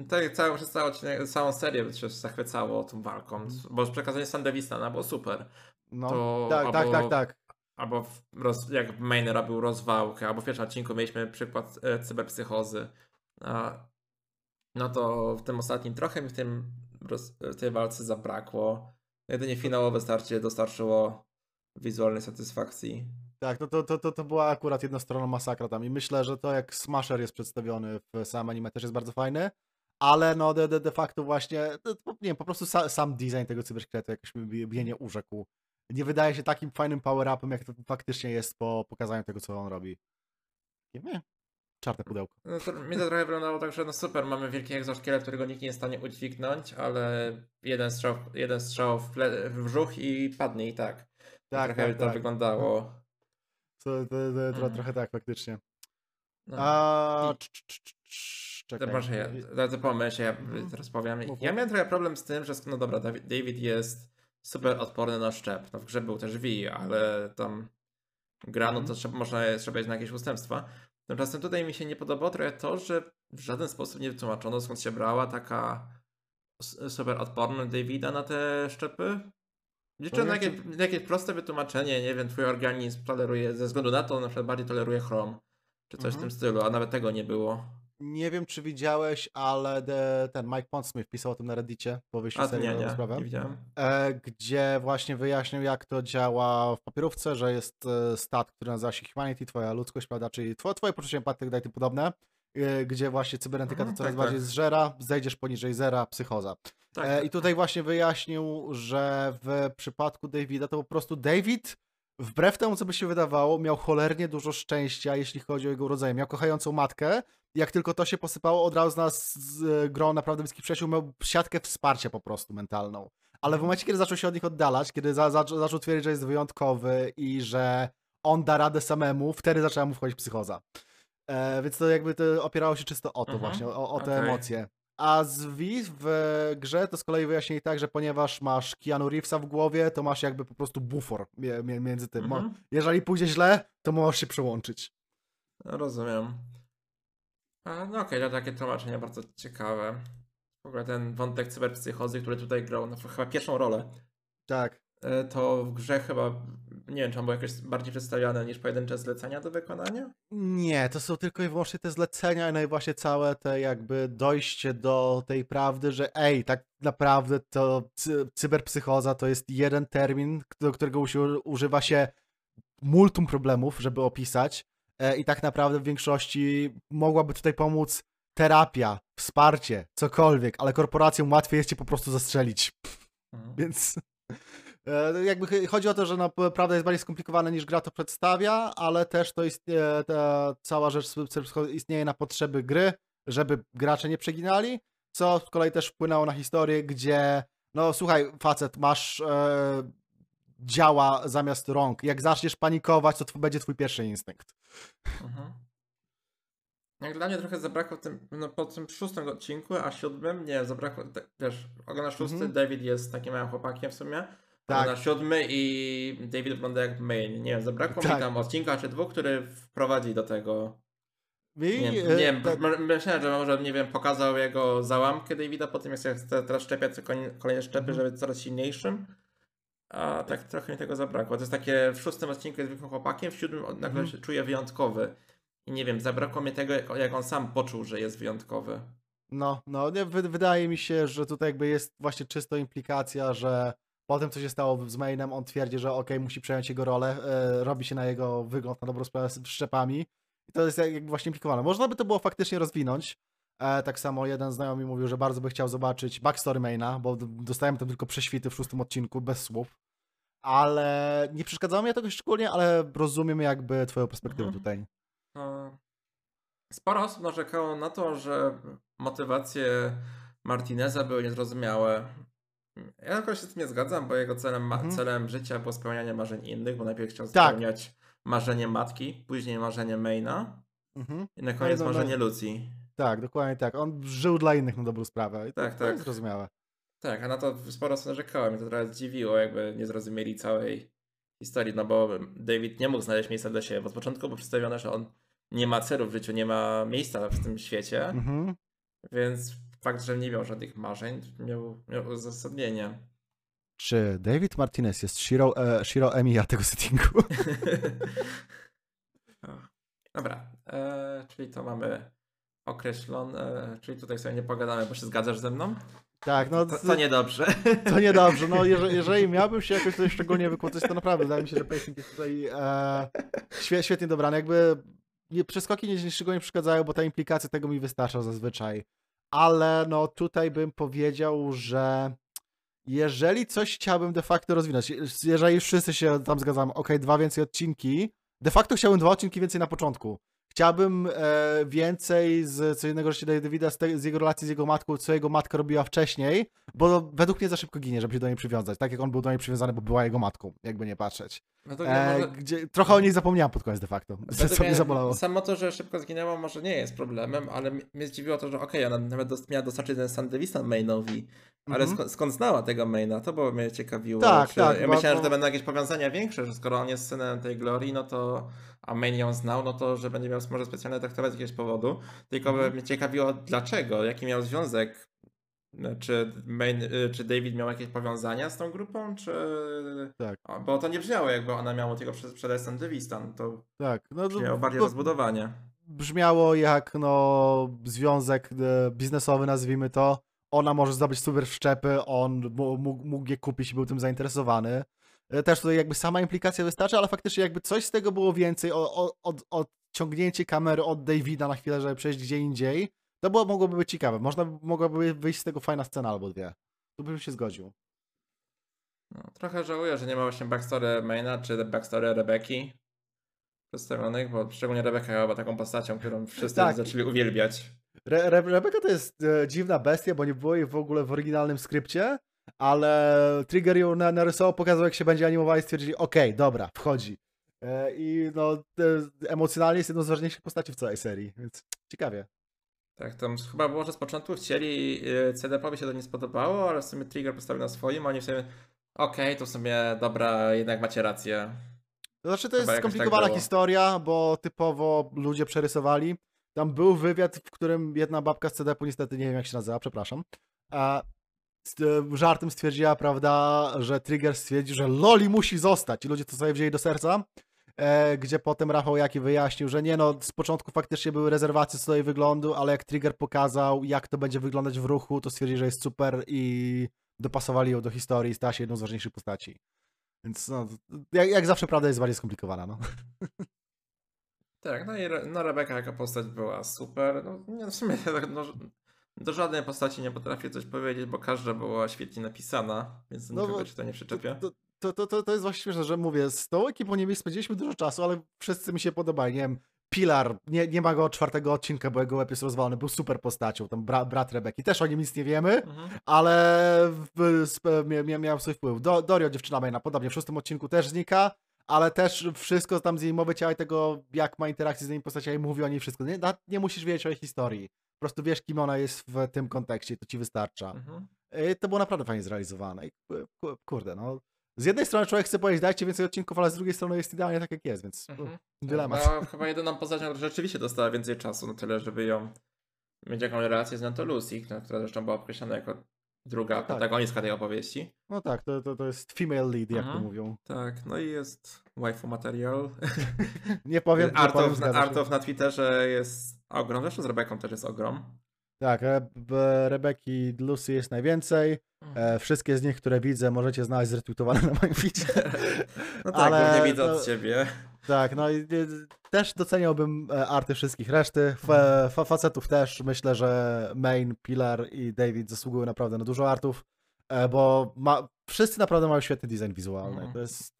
Tak, cały, przez cały odcinek, całą serię się zachwycało tą walką, Mhm. bo przekazanie Sandewistana było super. no, to tak, tak, albo- tak, tak. Albo w roz, jak Main robił rozwałkę, albo w pierwszym odcinku mieliśmy przykład e, cyberpsychozy. A, no to w tym ostatnim trochę mi w, tym, w tej walce zabrakło. Jedynie finałowe starcie dostarczyło wizualnej satysfakcji. Tak, to, to, to, to, to była akurat jednostronna masakra tam i myślę, że to jak Smasher jest przedstawiony w samym anime też jest bardzo fajny, ale no de, de, de facto właśnie, to, nie wiem, po prostu sa, sam design tego cyberszkieletu jakoś mnie nie urzekł. Nie wydaje się takim fajnym power-upem, jak to faktycznie jest po pokazaniu tego, co on robi. Nie czarne pudełko. No to, mnie to trochę wyglądało tak, że no super, mamy wielki egzoszkielet, którego nikt nie jest w stanie udźwignąć, ale jeden strzał, jeden strzał w, ple, w brzuch i padnie i tak. Tak, trochę tak, to tak. wyglądało. To, to, to, to, Mhm. trochę tak, faktycznie. No. A... I- Czekaj. może ja, pomyśl, ja Mhm. teraz powiem. Ja miałem trochę problem z tym, że no dobra, David jest super odporny na szczep. No w grze był też V, ale tam gra, no to Mhm. trzeba, można trzeba iść na jakieś ustępstwa. Tymczasem tutaj mi się nie podobało trochę to, że w żaden sposób nie wytłumaczono skąd się brała taka super odporność Davida na te szczepy. Liczę na jakieś, na jakieś proste wytłumaczenie, nie wiem, twój organizm toleruje, ze względu na to na przykład bardziej toleruje chrom, czy coś w Mhm. tym stylu, a nawet tego nie było. Nie wiem, czy widziałeś, ale de, ten Mike Pondsmith pisał o tym na Reddicie po wyjściu serii nie, nie, sprawę. nie widziałem. e, gdzie właśnie wyjaśnił, jak to działa w papierówce, że jest e, stat, który nazywa się Humanity, twoja ludzkość, prawda, czyli twoje, twoje poczucie empatii, tak dalej, tym podobne, e, gdzie właśnie cybernetyka Mhm, to coraz tak, bardziej tak. zżera, zejdziesz poniżej zera, psychoza. Tak, tak. I tutaj właśnie wyjaśnił, że w przypadku Davida to po prostu David, wbrew temu, co by się wydawało, miał cholernie dużo szczęścia, jeśli chodzi o jego urodzenie. Miał kochającą matkę. Jak tylko to się posypało, od razu nas z e, grą naprawdę bliskich przyjaciół miał siatkę wsparcia po prostu mentalną. Ale w momencie, kiedy zaczął się od nich oddalać, kiedy za, za, zaczął twierdzić, że jest wyjątkowy i że on da radę samemu, wtedy zaczęła mu wchodzić psychoza. E, więc to jakby to opierało się czysto o to Mhm, właśnie, o, o te okej. emocje. A z V w grze to z kolei wyjaśnili tak, że ponieważ masz Keanu Reevesa w głowie, to masz jakby po prostu bufor między tym. Mhm. Jeżeli pójdzie źle, to możesz się przełączyć. Rozumiem. A, no okej, to takie tłumaczenie bardzo ciekawe. W ogóle ten wątek cyberpsychozy, który tutaj grał no, chyba pierwszą rolę, Tak. e, to w grze chyba, nie wiem, czy on był jakoś bardziej przedstawiane niż pojedyncze zlecenia do wykonania? Nie, to są tylko i wyłącznie te zlecenia no i właśnie całe te jakby dojście do tej prawdy, że ej, tak naprawdę to cy- cyberpsychoza to jest jeden termin, do którego używa się multum problemów, żeby opisać e, i tak naprawdę w większości mogłaby tutaj pomóc terapia, wsparcie, cokolwiek, ale korporacjom łatwiej jest cię po prostu zastrzelić. Mhm. Więc jakby ch- chodzi o to, że no, prawda jest bardziej skomplikowana niż gra to przedstawia, ale też to istnieje, ta cała rzecz istnieje na potrzeby gry, żeby gracze nie przeginali, co z kolei też wpłynęło na historię, gdzie no słuchaj, facet, masz e, działa zamiast rąk. Jak zaczniesz panikować, to tw- będzie twój pierwszy instynkt. Mhm. Jak dla mnie trochę zabrakło tym, no, po tym szóstym odcinku, a siódmym, nie, zabrakło, tak, wiesz, oglądasz szósty, Mhm. David jest takim małym chłopakiem w sumie, Tak. oglądasz siódmy i David wygląda jak main, nie wiem, zabrakło mi Tak. tam odcinka czy dwóch, który wprowadzi do tego, I, nie, e, wiem, wiem, tak- myślałem, że może, nie wiem, pokazał jego załamkę Davida, potem jak się chce teraz szczepiać co kolejne- szczepy, Mhm. żeby być coraz silniejszym, a tak trochę mi tego zabrakło, to jest takie, w szóstym odcinku jest zwykłym chłopakiem, w siódmym nagle Mhm. się czuje wyjątkowy. I nie wiem, zabrakło mi tego, jak, jak on sam poczuł, że jest wyjątkowy. No, no, nie, wy, wydaje mi się, że tutaj jakby jest właśnie czysto implikacja, że po tym, co się stało z Mainem, on twierdzi, że okej, musi przejąć jego rolę, e, robi się na jego wygląd, na dobrą sprawę z szczepami. I to jest jak- jakby właśnie implikowane. Można by to było faktycznie rozwinąć. E, tak samo jeden znajomy mówił, że bardzo by chciał zobaczyć backstory Maina, bo d- dostajemy tam tylko prześwity w szóstym odcinku, bez słów. Ale nie przeszkadzało mi to szczególnie, ale rozumiem jakby twoją perspektywę Mhm. tutaj. No, sporo osób narzekało na to, że motywacje Martineza były niezrozumiałe. Ja jakoś się z tym nie zgadzam, bo jego celem, ma- Mhm. celem życia było spełnianie marzeń innych, bo najpierw chciał Tak. spełniać marzenie matki, później marzenie Maina Mhm. i na koniec no, no. marzenie Lucy. Tak, dokładnie tak. On żył dla innych na dobrą sprawę. I to, Tak, to tak. jest zrozumiałe. Tak, a na to sporo osób narzekało. Mnie to trochę zdziwiło, jakby nie zrozumieli całej historii, no bo David nie mógł znaleźć miejsca dla siebie, bo z początku było przedstawione, że on nie ma celu w życiu, nie ma miejsca w tym świecie, Mhm. więc fakt, że nie miał żadnych marzeń, miał, miał uzasadnienie. Czy David Martinez jest Shiro, e, Shiro Emiya tego settingu? Dobra, e, czyli to mamy określone, e, czyli tutaj sobie nie pogadamy, bo się zgadzasz ze mną? tak, no To, to niedobrze. to niedobrze. No, jeżeli, jeżeli miałbym się jakoś tutaj szczególnie wykłócać, to naprawdę wydaje mi się, że pacing jest tutaj e, świe, świetnie dobrany. Jakby nie, przeskoki nie, szczególnie przeszkadzają, bo ta implikacja tego mi wystarcza zazwyczaj. Ale no tutaj bym powiedział, że jeżeli coś chciałbym de facto rozwinąć, jeżeli wszyscy się tam zgadzamy, ok, dwa więcej odcinki, de facto chciałbym dwa odcinki więcej na początku. Chciałbym e, więcej z co innego życia Davida, z, te, z jego relacji z jego matką, co jego matka robiła wcześniej, bo według mnie za szybko ginie, żeby się do niej przywiązać. Tak jak on był do niej przywiązany, bo była jego matką, jakby nie patrzeć. No to E, może... gdzie, trochę o niej zapomniałem pod koniec de facto, co, mnie zabolało. Samo to, że szybko zginęła może nie jest problemem, ale mnie zdziwiło to, że okej, ona nawet dos- miała dostarczyć ten San Davisa mainowi, ale Mhm. skąd, skąd znała tego maina? To było mnie ciekawiło. Tak, czy, tak, Ja myślałem, bo- że to będą jakieś powiązania większe, że skoro on jest synem tej Glorii, no to a main ją znał, no to że będzie miał może specjalnie traktować z jakiegoś powodu. Tylko Mhm. mnie ciekawiło dlaczego, jaki miał związek no, czy, main, y, czy David miał jakieś powiązania z tą grupą, czy... Tak. Bo to nie brzmiało jakby ona miała tylko przed- sprzedać San Davista, no to Tak, no, brzmiało bardziej bo- rozbudowanie. brzmiało jak no, związek e, biznesowy, nazwijmy to. Ona może zdobyć super wszczepy, on mógł, mógł je kupić i był tym zainteresowany. E, Też tutaj jakby sama implikacja wystarczy, ale faktycznie jakby coś z tego było więcej, odciągnięcie kamery od Davida na chwilę, żeby przejść gdzie indziej, to było, mogłoby być ciekawe. Można, by- mogłaby wyjść z tego fajna scena albo dwie. Tu bym się zgodził. No, trochę żałuję, że nie ma właśnie backstory Maina czy backstory Rebeki przedstawionych, bo szczególnie Rebeka była taką postacią, którą wszyscy Tak. zaczęli uwielbiać. Re Re Rebeka to jest e, dziwna bestia, bo nie było jej w ogóle w oryginalnym skrypcie, ale Trigger ją na, narysował, pokazał jak się będzie animowała i stwierdzili, okej, dobra, wchodzi. E, I no, emocjonalnie jest jedną z ważniejszych postaci w całej serii, więc ciekawie. Tak, tam chyba było, że z początku chcieli, yy, CDP-owi się to nie spodobało, ale w sumie Trigger postawił na swoim, a oni w sumie okej, to w sumie dobra, jednak macie rację. To znaczy, to Chyba jest tak skomplikowana było. historia, bo typowo ludzie przerysowali. Tam był wywiad, w którym jedna babka z CDP-u, niestety nie wiem jak się nazywa, przepraszam, e, żartem stwierdziła, prawda, że Trigger stwierdził, że Loli musi zostać i ludzie to sobie wzięli do serca, e, gdzie potem Rafał Jaki wyjaśnił, że nie no, z początku faktycznie były rezerwacje co do jej wyglądu, ale jak Trigger pokazał, jak to będzie wyglądać w ruchu, to stwierdzili, że jest super i dopasowali ją do historii i stała się jedną z ważniejszych postaci. Więc no, jak, jak zawsze prawda jest bardziej skomplikowana, no. Tak, no i Re- no Rebeka jako postać była super. No, nie, w sumie tak, no, do żadnej postaci nie potrafię coś powiedzieć, bo każda była świetnie napisana, więc No no, nikogo się to nie przyczepia. To, to, to, to, to jest właśnie śmieszne, że mówię, z tą ekipą nie spędziliśmy dużo czasu, ale wszyscy mi się podobali. Nie wiem, Pilar, nie, nie ma go od czwartego odcinka, bo jego łeb jest rozwalony, był super postacią, tam bra, brat Rebeki, też o nim nic nie wiemy, Mhm. ale w, mia, miał swój wpływ. Do, Dorio, dziewczyna Maina, podobnie, w szóstym odcinku też znika, ale też wszystko tam z jej mowy ciała i tego, jak ma interakcję z innymi postaciami, mówi o niej wszystko. Nie, nie musisz wiedzieć o jej historii. Po prostu wiesz, kim ona jest w tym kontekście to ci wystarcza. Mhm. Y, to było naprawdę fajnie zrealizowane. I ku- ku- kurde, no. Z jednej strony człowiek chce powiedzieć, dajcie więcej odcinków, ale z drugiej strony jest idealnie tak, jak jest, więc Mhm. dylemat. No, chyba jedyną postacią, która rzeczywiście dostała więcej czasu, na tyle, żeby ją mieć jakąś relację z nią, to Lucy, no, która zresztą była określona jako druga tak. protagonistka tej opowieści. No tak, to, to, to jest female lead, jak to Mhm. mówią. Tak, no i jest waifu material. Nie powiem, nie powiem, zgadza się. Artow na Twitterze jest ogrom, zresztą z Rebeką też jest ogrom. Tak, Re Be- Rebeki Lucy jest najwięcej. E, wszystkie z nich, które widzę, możecie znaleźć zretweetowane na moim feedzie. No tak, Ale głównie widzę od ciebie. Tak, no i y, też doceniałbym e, arty wszystkich reszty. Fa fa facetów też. Myślę, że Main, Pilar i David zasługują naprawdę na dużo artów, e, bo ma, wszyscy naprawdę mają świetny design wizualny. Mhm. To jest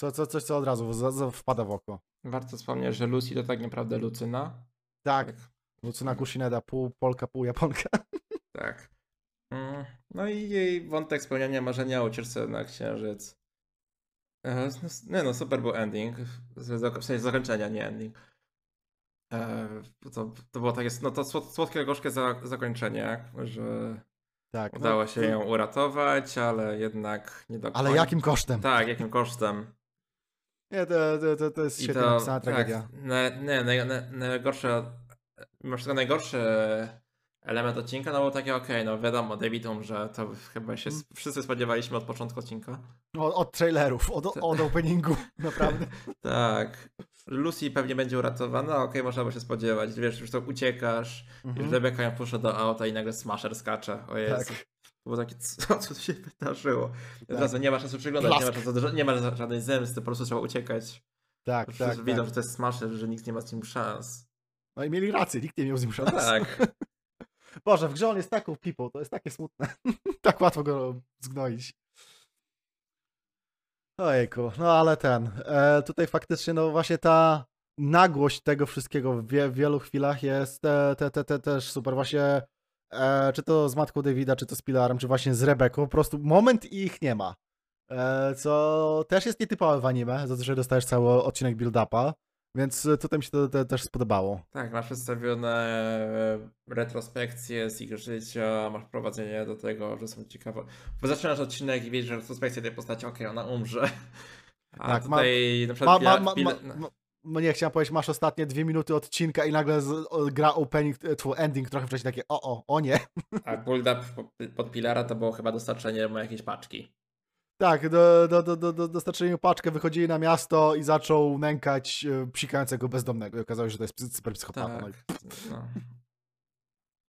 co, co, coś, co od razu za, za wpada w oko. Warto wspomnieć, że Lucy to tak naprawdę Lucyna. Tak, Lucyna Kushineda, pół Polka, pół Japonka. Tak. Mm, No i jej wątek spełniania marzenia o ucieczce na księżyc. E, no, no, super był ending. W sensie zakończenia, nie ending. E, To, to było takie, no to słod- słodkie, gorzkie za, zakończenie, że Tak, no, udało się ją uratować, ale jednak nie do końca. Ale jakim kosztem? Tak, jakim kosztem. Nie, to, to, to, jest to, napisana tak, tragedia. na, nie, na, najgorsze, mimo wszystko najgorszy element odcinka, no było takie, okej, no wiadomo, David umrze, to chyba się Mm. s- wszyscy spodziewaliśmy od początku odcinka. Od, od trailerów, od, od openingu, naprawdę. Tak. Lucy pewnie będzie uratowana, okej, można było się spodziewać, wiesz, już to uciekasz, Mhm. już Rebecca ją puszcza do auta i nagle Smasher skacze, o Jezu. Tak. To było takie, co, co tu się wydarzyło? Tak. razu nie ma czasu przyglądać, nie ma, czasu, nie ma żadnej zemsty, po prostu trzeba uciekać. Tak, Tak, tak, widzą, tak. że to jest Smasher, że nikt nie ma z nim szans. No i mieli rację, nikt nie miał z nim szans. Tak. Boże, w grze on jest taką people, to jest takie smutne. tak łatwo go zgnoić. Ojejku, no ale ten, e, tutaj faktycznie, no właśnie ta nagłość tego wszystkiego w wie, w wielu chwilach jest te, te, te, te też super. Właśnie e, czy to z matką Davida, czy to z Pilarem, czy właśnie z Rebeką, po prostu moment i ich nie ma. E, co też jest nietypowe w anime, za to, że dostajesz cały odcinek build-upa, więc tutaj mi się to, to też spodobało. Tak, masz przedstawione retrospekcje z ich życia, masz prowadzenie do tego, że są ciekawe. Bo zaczynasz odcinek i wiesz, że retrospekcja tej postaci, okej, okay, ona umrze. A tak, tutaj ma, na przykład ma, ma, ma, ma, nie, chciałem powiedzieć, masz ostatnie dwie minuty odcinka i nagle z, o, gra opening, twój ending trochę wcześniej takie o, o, o nie. A build up pod Pilara to było chyba dostarczenie mu jakiejś paczki. Tak, do, do, do, do, do dostarczenia paczkę wychodzili na miasto i zaczął nękać e, psikającego bezdomnego i okazało się, że to jest super psychopata. Tak, no.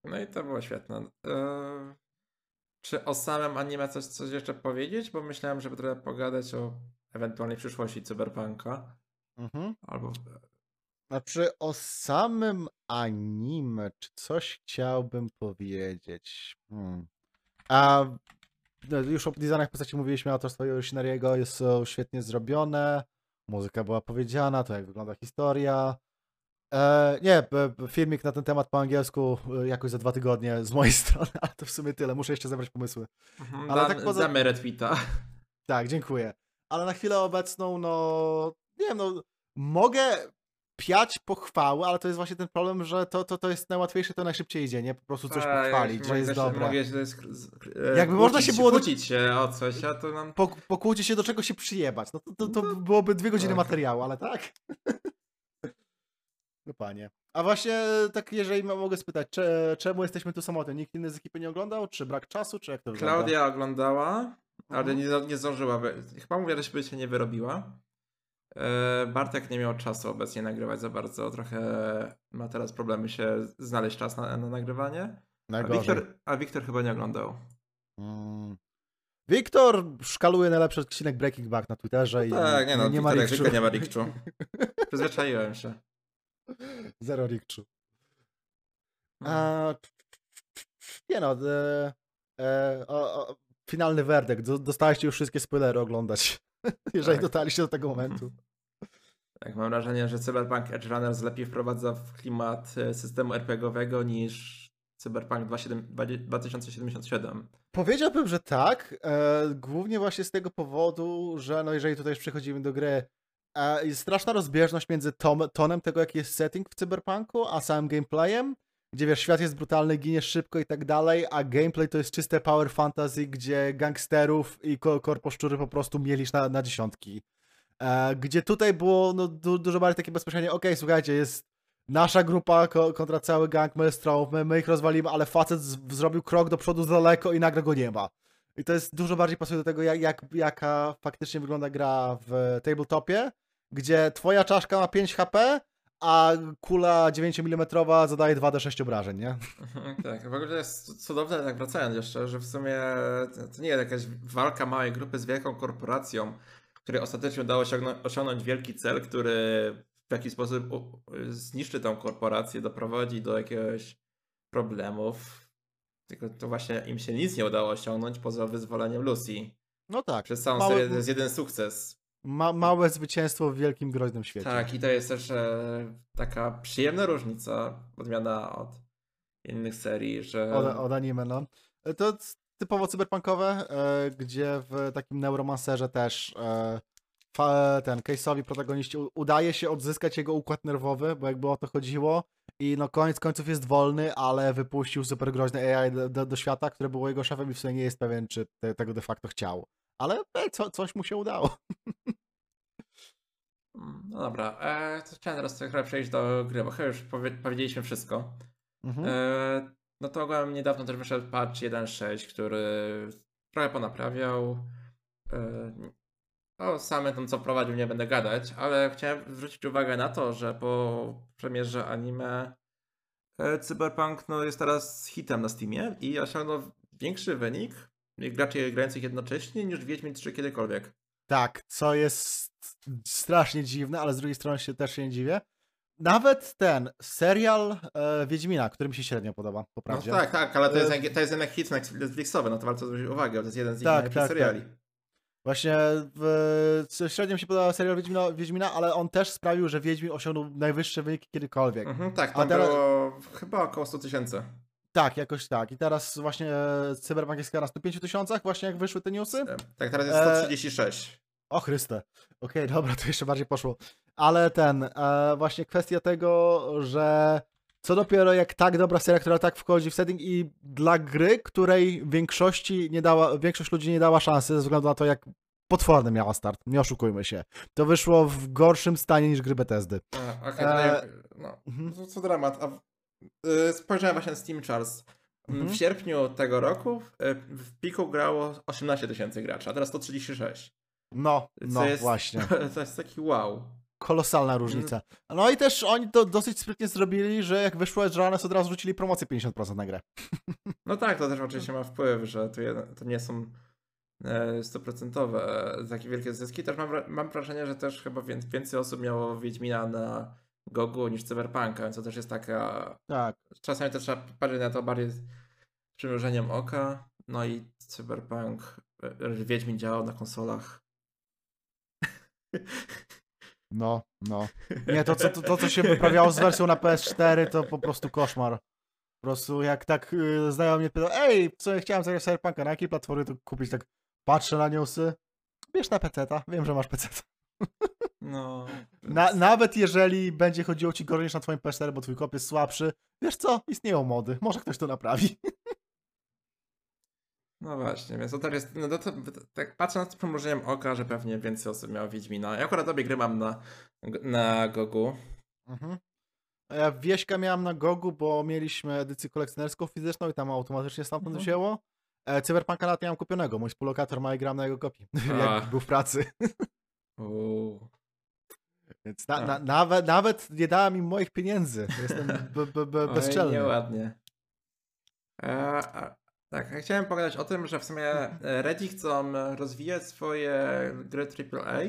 no i to było świetne. Eee, czy o samym anime coś, coś jeszcze powiedzieć? Bo myślałem, żeby trochę pogadać o ewentualnej przyszłości cyberpunka. Mhm. Albo... Znaczy o samym anime, czy coś chciałbym powiedzieć? Hmm. A no, już o designach postaci mówiliśmy, autorstwo Yoshinariego jest świetnie zrobione, muzyka była powiedziana, to jak wygląda historia. E, nie, filmik na ten temat po angielsku e, jakoś za dwa tygodnie z mojej strony, ale to w sumie tyle. Muszę jeszcze zebrać pomysły. Mhm, ale tak poza... Damy retweeta. Tak, dziękuję. Ale na chwilę obecną, no nie wiem, no mogę piać pochwały, ale to jest właśnie ten problem, że to, to, to jest najłatwiejsze, to najszybciej idzie, nie? Po prostu coś tak, pochwalić, że jest dobre. Mogę się, e, Jakby można się było... Kłócić się o coś, a to nam... pokłócić się do czego się przyjebać, no to, to, to no, byłoby dwie godziny tak. materiału, ale tak? no panie. A właśnie tak, jeżeli mogę spytać, czemu jesteśmy tu samotni? Nikt inny z ekipy nie oglądał? Czy brak czasu, czy jak to wygląda? Klaudia oglądała, ale mhm. nie, nie zdążyła. Chyba mówię, że się nie wyrobiła. E, Bartek nie miał czasu obecnie nagrywać za bardzo, trochę ma teraz problemy się znaleźć czas na, na nagrywanie. A Wiktor, a Wiktor chyba nie oglądał. Hmm. Wiktor szkaluje najlepszy odcinek Breaking Back na Twitterze no tak, nie, no, nie, ma rikczu. nie ma rikczu. Przyzwyczaiłem się. Zero rikczu. Hmm. A, nie no, e, e, o, o, finalny werdykt. Dostaliście już wszystkie spoilery oglądać. jeżeli tak. dotarliście do tego momentu. Tak, mam wrażenie, że Cyberpunk Edge Runners lepiej wprowadza w klimat e, systemu RPGowego niż Cyberpunk 2077. Powiedziałbym, że tak. E, głównie właśnie z tego powodu, że no jeżeli tutaj już przechodzimy do gry, e, jest straszna rozbieżność między tom, tonem tego, jaki jest setting w Cyberpunku, a samym gameplayem gdzie wiesz, świat jest brutalny, giniesz szybko i tak dalej, a gameplay to jest czyste power fantasy, gdzie gangsterów i korposzczury po prostu mielisz na, na dziesiątki. E, gdzie tutaj było no, du dużo bardziej takie bezpośrednie, okej, okay, słuchajcie, jest nasza grupa ko kontra cały gang Maelstrom, my, my ich rozwalimy, ale facet zrobił krok do przodu za daleko i nagle go nie ma. I to jest dużo bardziej pasuje do tego, jak, jak, jaka faktycznie wygląda gra w tabletopie, gdzie twoja czaszka ma 5 HP, a kula 9 mm zadaje 2d6 obrażeń, nie? tak, w ogóle jest cudowne, tak wracając jeszcze, że w sumie to nie jest jakaś walka małej grupy z wielką korporacją, której ostatecznie udało się osiągnąć wielki cel, który w jakiś sposób zniszczy tą korporację, doprowadzi do jakiegoś problemów. Tylko to właśnie im się nic nie udało osiągnąć poza wyzwoleniem Lucy. No tak. Przez całą Mały... serię to jest jeden sukces. Ma, małe zwycięstwo w wielkim, groźnym świecie. Tak, i to jest też e, taka przyjemna różnica, odmiana od innych serii, że... Od, od anime, no. E, to typowo cyberpunkowe, e, gdzie w takim neuromancerze też e, fa, ten case'owi protagoniści udaje się odzyskać jego układ nerwowy, bo jakby o to chodziło i no koniec końców jest wolny, ale wypuścił super groźne AI do, do, do świata, które było jego szefem i w sumie nie jest pewien, czy te, tego de facto chciał. Ale e, co, coś mu się udało. Mm, no dobra, e, to chciałem teraz trochę przejść do gry, bo chyba już powie, powiedzieliśmy wszystko. Mhm. E, no to ogółem niedawno też wyszedł patch 1.6, który trochę ponaprawiał. E, o samym tym, co prowadził, nie będę gadać, ale chciałem zwrócić uwagę na to, że po premierze anime e, Cyberpunk no, jest teraz hitem na Steamie i osiągnął większy wynik graczy grających jednocześnie niż Wiedźmin 3 kiedykolwiek. Tak, co jest strasznie dziwne, ale z drugiej strony się też się nie dziwię. Nawet ten serial e, Wiedźmina, który mi się średnio podoba, po prawdzie. No tak, tak, ale to jest, e... to jest jednak hit Netflixowy, no to warto zwrócić uwagę, to jest jeden z tak, tak, seriali. Tak. Właśnie w, średnio mi się podobał serial Wiedźmina, Wiedźmina, ale on też sprawił, że Wiedźmin osiągnął najwyższe wyniki kiedykolwiek. Mhm, tak, A tam teraz- było chyba około 100 tysięcy. Tak, jakoś tak. I teraz właśnie e, Cyberpunk jest na 105 tysiącach, właśnie jak wyszły te newsy. Tak, teraz jest E, 136. O Chryste. Okej, dobra, to jeszcze bardziej poszło. Ale ten, e, właśnie kwestia tego, że co dopiero jak tak dobra seria, która tak wchodzi w setting i dla gry, której większości nie dała, większość ludzi nie dała szansy ze względu na to, jak potworny miała start. Nie oszukujmy się. To wyszło w gorszym stanie niż gry Bethesdy. A, Okej, e, tutaj, no, mhm. co dramat. A, w- y, spojrzałem właśnie na Steam Charts. Mhm. W sierpniu tego roku y, w piku grało 18 tysięcy graczy, a teraz 136. No, no jest, właśnie. To jest taki wow. Kolosalna różnica. No i też oni to dosyć sprytnie zrobili, że jak wyszło Edge Runners od razu rzucili promocję 50% na grę. No tak, to też oczywiście ma wpływ, że to, to nie są e, stuprocentowe e, takie wielkie zyski. Też mam, mam wrażenie, że też chyba wię- więcej osób miało Wiedźmina na Gogu niż Cyberpunka, więc to też jest taka... Tak. Czasami też trzeba patrzeć na to bardziej z przymrużeniem oka. No i Cyberpunk, e, Wiedźmin działał na konsolach. No, no. Nie, to, co- to, to co się wyprawiało z wersją na PS4 to po prostu koszmar. Po prostu jak tak yy, znajomy mnie pytał, ej, co chciałem zagrać w Cyberpunka, na jakiej platformie to kupić? Tak patrzę na newsy, bierz na PC-ta, wiem, że masz PC. No. Na, nawet jeżeli będzie chodziło ci gorzej niż na twoim PS4, bo twój kop jest słabszy, wiesz co, istnieją mody, może ktoś to naprawi. No właśnie, więc to też jest. No to, to, tak patrzę na to z przymrużeniem oka, że pewnie więcej osób miało Wiedźmina. Ja akurat obie gry mam na, na Gogu. Mhm. A Ja wieśka miałem na Gogu, bo mieliśmy edycję kolekcjonerską fizyczną i tam automatycznie stamtąd Mhm. wzięło. E, Cyberpunka nawet nie mam kupionego, mój współlokator ma i gram na jego kopii, A. jak był w pracy. Więc na, A. na, nawet, nawet nie dała mi moich pieniędzy. Jestem b, b, b, Oj, bezczelny. Nieładnie. E, a, tak, ja chciałem pogadać o tym, że w sumie e, Redzi chcą rozwijać swoje gry AAA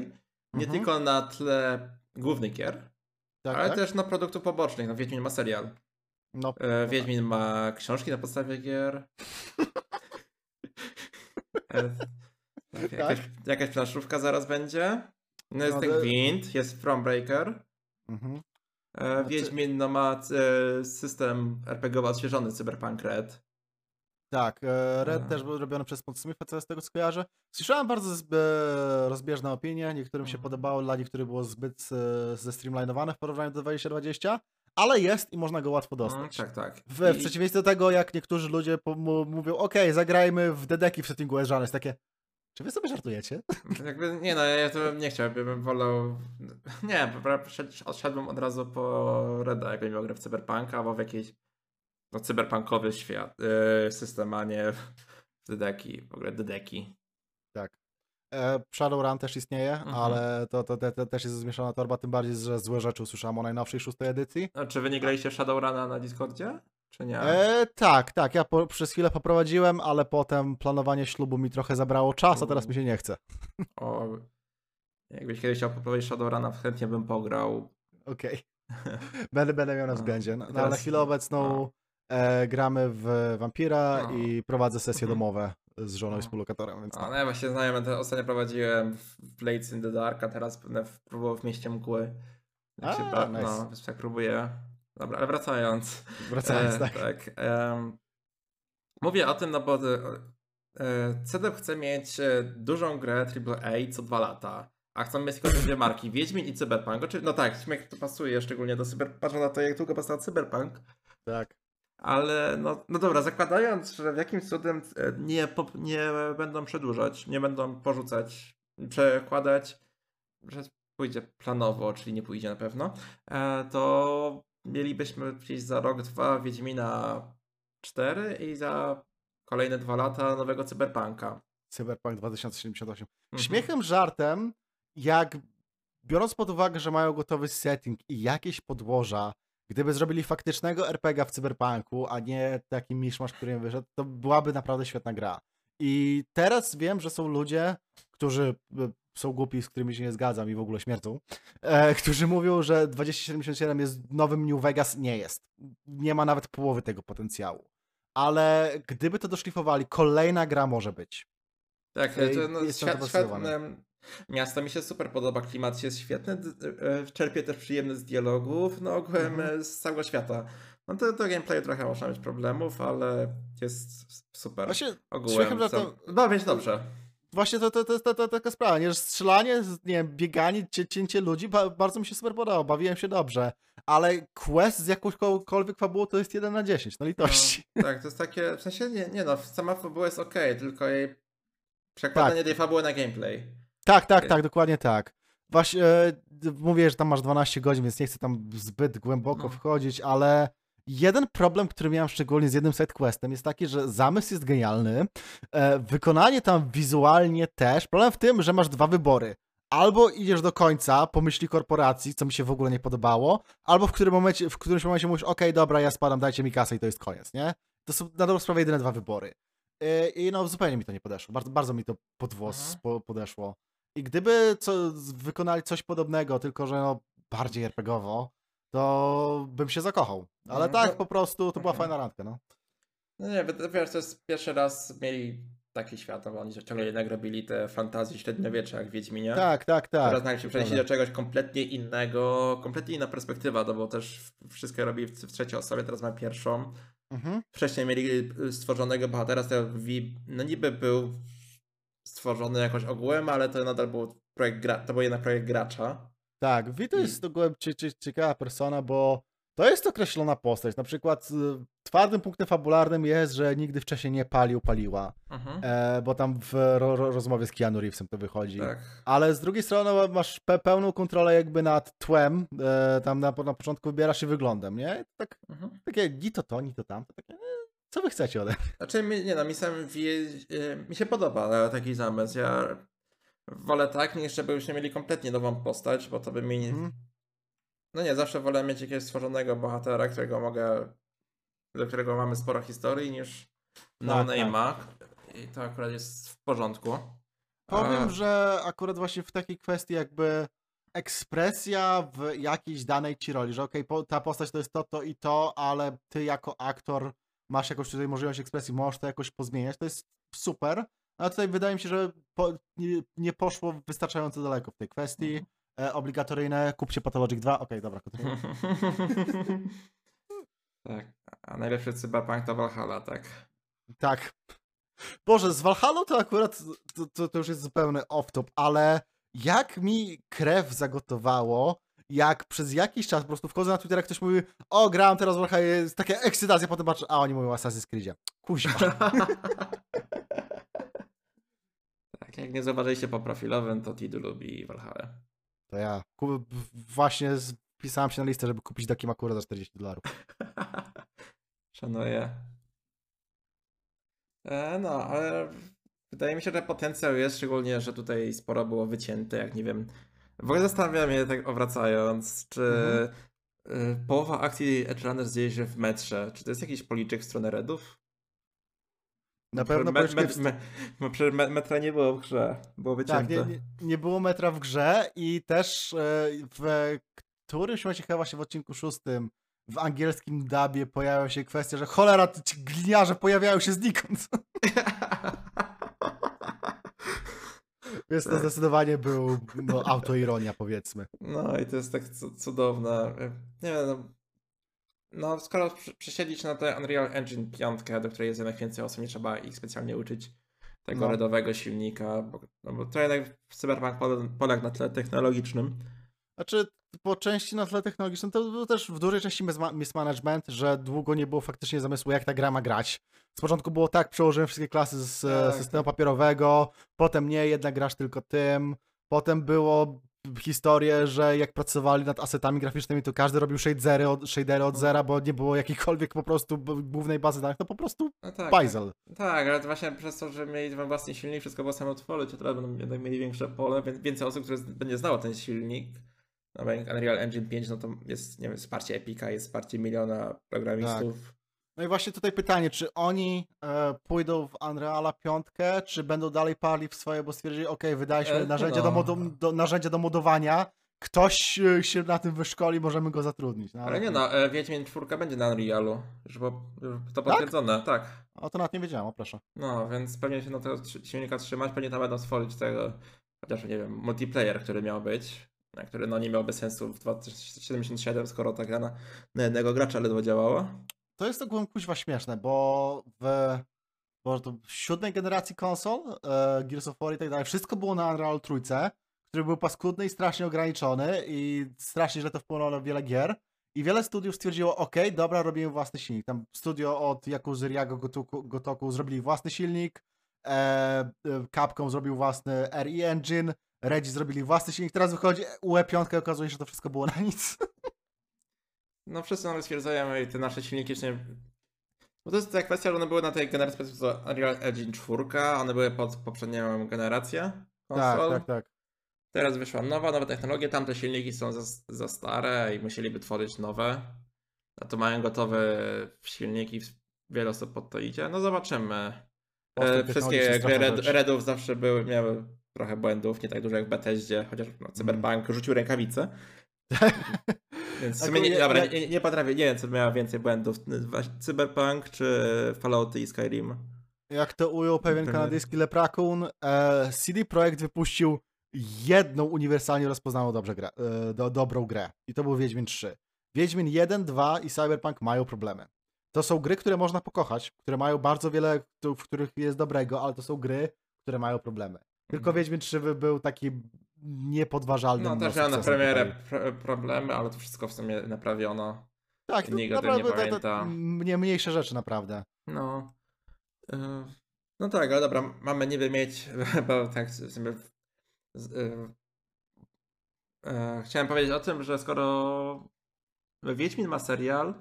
nie Mhm. tylko na tle głównych gier, Tak, ale tak? też na produktów pobocznych. No, Wiedźmin ma serial. No, E, Wiedźmin ma książki na podstawie gier. E, tak, jakaś, jakaś planszówka zaraz będzie. No jest No, ten Gwint, jest Thronebreaker. mhm. E, Znaczy- Wiedźmin no, ma e, system RPG odświeżony Cyberpunk Red. Tak, e, Red A. też był robiony przez Podsmitha, co z tego co kojarzę. Słyszałem bardzo e, rozbieżne opinie, niektórym się Mhm. podobało, dla niektórych było zbyt e, zestreamlinowane w porównaniu do 2020, ale jest i można go łatwo Mm, dostać. tak, tak. W, w I- przeciwieństwie do tego, jak niektórzy ludzie mówią, okej, zagrajmy w Dedeki w settingu Edge'an, jest takie, czy wy sobie żartujecie? Jakby, nie no, ja to nie chciałbym, bym wolał... Nie, odszedłbym od razu po Reda, jakbym miał grę w Cyberpunka, albo w jakiś no, cyberpunkowy świat, e, system, a nie w Dedeki, w ogóle Dedeki. Tak. E, Shadowrun też istnieje, Mhm. ale to, to, te, te też jest zmieszana torba, tym bardziej, że złe rzeczy usłyszałem o najnowszej szóstej edycji. A czy wy nie graliście Shadowruna na Discordzie? Czy nie? E, tak, tak, ja po, przez chwilę poprowadziłem, ale potem planowanie ślubu mi trochę zabrało czas, a teraz mi się nie chce. O, jakbyś kiedyś chciał poprowadzić Shadowruna, chętnie bym pograł. Okej. Będę, będę miał na No, względzie. No, i ale na teraz- chwilę obecną e, gramy w Wampira No. i prowadzę sesje Mhm. domowe z żoną i współlokatorem, więc A, tak. no ja właśnie znajomy, to ostatnio prowadziłem w Blades in the Dark, a teraz będę w- próbował w Mieście Mgły. Jak A, się ba- nice. No, więc tak próbuję. Dobra, ale wracając. Wracając, E, tak. tak em, mówię o tym, no bo e, e, chce mieć e, dużą grę AAA co dwa lata, a chcą mieć tylko dwie marki, Wiedźmin i Cyberpunk. Oczy- No tak, śmiech to pasuje szczególnie do Cyberpunk, patrząc na to, jak długo powstał Cyberpunk. tak. Ale no, no dobra, zakładając, że w jakimś cudem e, nie, nie będą przedłużać, nie będą porzucać, przekładać, że pójdzie planowo, czyli nie pójdzie na pewno, e, to mielibyśmy gdzieś za rok, dwa Wiedźmina 4 i za kolejne dwa lata nowego Cyberpunka. Cyberpunk 2078. Mhm. Śmiechem, żartem, jak biorąc pod uwagę, że mają gotowy setting i jakieś podłoża, gdyby zrobili faktycznego RPG w Cyberpunku, a nie taki miszmasz, który im wyszedł, to byłaby naprawdę świetna gra. I teraz wiem, że są ludzie, którzy e, są głupi, z którymi się nie zgadzam i w ogóle śmierdzą, e, którzy mówią, że 2077 jest nowym New Vegas. Nie jest. Nie ma nawet połowy tego potencjału. Ale gdyby to doszlifowali, kolejna gra może być. Tak, Ej, to, no, świat, świetne miasto mi się super podoba, klimat jest świetny, e, czerpie też przyjemny z dialogów, no ogółem Mhm. e, z całego świata. No to do gameplayu trochę można mieć problemów, ale jest super. Właśnie ogółem. śmiechem co- żartem- No więc dobrze. Właśnie to, to, to jest ta, ta, taka sprawa, nie? Że strzelanie, nie wiem, bieganie, cie, cięcie ludzi, ba, bardzo mi się super podobało, bawiłem się dobrze, ale quest z jakąkolwiek fabułą to jest 1 na 10, no litości. No, tak, to jest takie, w sensie nie, nie no, sama fabuła jest okej, tylko jej przekładanie tej fabuły na gameplay. Tak, tak, Okej. tak, dokładnie tak. Właśnie e, mówię, że tam masz 12 godzin, więc nie chcę tam zbyt głęboko No. wchodzić, ale jeden problem, który miałem szczególnie z jednym sidequestem jest taki, że zamysł jest genialny, e, wykonanie tam wizualnie też. Problem w tym, że masz dwa wybory. Albo idziesz do końca po myśli korporacji, co mi się w ogóle nie podobało, albo w, którym momencie, w którymś momencie mówisz, okej, dobra, ja spadam, dajcie mi kasę i to jest koniec, nie? To są na dobrą sprawę jedyne dwa wybory. E, I no zupełnie mi to nie podeszło. Bardzo, bardzo mi to pod włos Mhm. po, podeszło. I gdyby co, wykonali coś podobnego, tylko że no, bardziej RPGowo, to bym się zakochał. Ale Mhm. tak, po prostu to była Mhm. fajna randka, no. No nie, wiesz, to jest pierwszy raz mieli taki świat, no bo oni ciągle jednak robili te fantazje średniowiecze jak Wiedźminie. Tak, tak, tak. Teraz nagle się przenieśli do czegoś kompletnie innego, kompletnie inna perspektywa, no bo też wszystko robili w, w trzeciej osobie, teraz ma pierwszą. Mhm. Wcześniej mieli y, stworzonego bohatera, z Wi, no niby był stworzony jakoś ogółem, ale to nadal był projekt, gra, to był jednak projekt gracza. Tak, Vito I- jest ogółem cie- cie- ciekawa persona, bo to jest określona postać. Na przykład y, twardym punktem fabularnym jest, że nigdy wcześniej nie palił, paliła, Mhm. e, bo tam w ro, ro, rozmowie z Keanu Reevesem to wychodzi. Tak. Ale z drugiej strony masz pe pełną kontrolę jakby nad tłem, e, tam na, na początku wybierasz się wyglądem, nie? Tak, Mhm. takie ni to to, ni to takie, e, co wy chcecie ode mnie? Znaczy, nie no, mi sam wie, y, mi się podoba e, taki zamysł. Ja wolę tak, niż żebyśmy mieli kompletnie nową postać, bo to by mi... Mhm. No nie, zawsze wolę mieć jakiegoś stworzonego bohatera, którego mogę, do którego mamy sporo historii, niż no Tak, name'a. I to akurat jest w porządku. Powiem, A, że akurat właśnie w takiej kwestii jakby ekspresja w jakiejś danej ci roli, że okej, po, ta postać to jest to, to i to, ale ty jako aktor masz jakąś tutaj możliwość ekspresji, możesz to jakoś pozmieniać, to jest super, ale tutaj wydaje mi się, że po, nie, nie poszło wystarczająco daleko w tej kwestii. Mhm. E, obligatoryjne, kupcie Pathologic 2, okej, dobra, kontynuuj. tak. A najlepszy cyberpunk to Valhalla, tak. Tak. Boże, z Valhalla to akurat to, to, to już jest zupełny off-top, ale jak mi krew zagotowało, jak przez jakiś czas po prostu wchodzę na Twittera, ktoś mówi, o, grałem teraz w jest taka ekscytacja, potem patrzę, a oni mówią o Assassin's Creedzie. Kuźwa. tak, jak nie zauważyliście po profilowym, to Tidu lubi Valhalla. To ja właśnie wpisałem się na listę, żeby kupić Daki Makura za 40 dolarów. Szanuję. E, no, ale wydaje mi się, że potencjał jest, szczególnie, że tutaj sporo było wycięte, jak nie wiem. W ogóle zastanawiam się, tak obracając, czy Mhm. y, połowa akcji Edge Runners dzieje się w metrze. Czy to jest jakiś policzek w stronę Redów? Na pewno me, me, me, me, metra nie było w grze, było Tak, wycięte. nie, nie, nie było metra w grze i też e, w którymś momencie, chyba właśnie w odcinku szóstym, w angielskim dubie pojawia się kwestia, że cholera, ci gliniarze pojawiają się znikąd. Więc to Tak. zdecydowanie był no, autoironia, powiedzmy. No i to jest tak cu- cudowne. Nie wiem, no, no skoro przesiedlić na tę Unreal Engine 5, do której jest jednak więcej osób, nie trzeba ich specjalnie uczyć tego No. redowego silnika, bo, no bo to jednak Cyberpunk pole- poległ na tle technologicznym. Znaczy, po części na tle technologicznym to był też w dużej części misma- mismanagement, że długo nie było faktycznie zamysłu, jak ta gra ma grać. Z początku było tak, przełożyłem wszystkie klasy z e, Tak, systemu papierowego, potem nie, jednak grasz tylko tym. Potem było historię, że jak pracowali nad asetami graficznymi, to każdy robił shadery od, shadery od zera, bo nie było jakiejkolwiek po prostu głównej bazy danych, to po prostu No tak, bajzel. tak, tak, ale to właśnie przez to, że mieli ten własny silnik, wszystko było samo tworzyć, to teraz będą jednak mieli większe pole, więc więcej osób, które będzie znało ten silnik. No bo Unreal Engine 5, no to jest, nie wiem, wsparcie Epica, jest wsparcie miliona programistów. No i właśnie tutaj pytanie, czy oni e, pójdą w Unreala 5, czy będą dalej parli w swoje, bo stwierdzili, ok, wydaliśmy E, narzędzie, do no. modu, do, narzędzie do modowania, ktoś e, się na tym wyszkoli, możemy go zatrudnić. No, Ale nie no, e, Wiedźmin 4 będzie na Unrealu. Już było to potwierdzone, tak. O, to nawet nie wiedziałem, o proszę. No, więc pewnie się na tego silnika trzymać, pewnie tam będą stworzyć tego, chociaż nie wiem, multiplayer, który miał być, a który no nie miałby sensu w 2077, skoro ta gra na, na jednego gracza ledwo działała. To jest ogółem kuźwa śmieszne, bo w, bo w siódmej generacji konsol, e, Gears of War i tak dalej, wszystko było na Unreal trójce, który był paskudny i strasznie ograniczony i strasznie źle to wpłynęło na wiele gier. I wiele studiów stwierdziło, ok, dobra, robimy własny silnik. Tam studio od Yakuza Riago Gotoku, Gotoku zrobili własny silnik, e, e, Capcom zrobił własny RE Engine, Reggie zrobili własny silnik, teraz wychodzi UE5 i okazuje się, że to wszystko było na nic. No wszyscy nawet stwierdzają, i te nasze silniki nie... Bo to jest ta kwestia, że one były na tej generacji Unreal Engine 4, one były pod poprzednią generację tak, konsol. tak, tak. Teraz wyszła nowa, nowe technologie, tamte silniki są za, za stare i musieliby tworzyć nowe. A to mają gotowe silniki, wiele osób pod to idzie. No zobaczymy. E, Wszystkie gry Red. Redów zawsze były, miały trochę błędów, nie tak dużo jak w Bethesdzie, chociaż no, Cyberpunk rzucił rękawice. Więc w sumie nie, ja- dobra, ja- nie, nie potrafię, nie wiem co miała więcej błędów, Cyberpunk czy Fallouty i Skyrim. Jak to ujął pewien Pewnie. kanadyjski leprakun, e, CD Projekt wypuścił jedną uniwersalnie rozpoznaną dobrze grę, e, do, dobrą grę. I to był Wiedźmin 3. Wiedźmin 1, 2 i Cyberpunk mają problemy. To są gry, które można pokochać, które mają bardzo wiele, w których jest dobrego, ale to są gry, które mają problemy. Tylko Mhm. Wiedźmin 3 by- był taki niepodważalny. No też miał na premierę pro, problemy, ale to wszystko w sumie naprawiono. Tak, to nikt nie naprawdę to pamięta. mnie mniejsze rzeczy naprawdę. No. e, No tak, ale dobra, mamy niby mieć, bo tak w sumie. e, e, Chciałem powiedzieć o tym, że skoro Wiedźmin ma serial,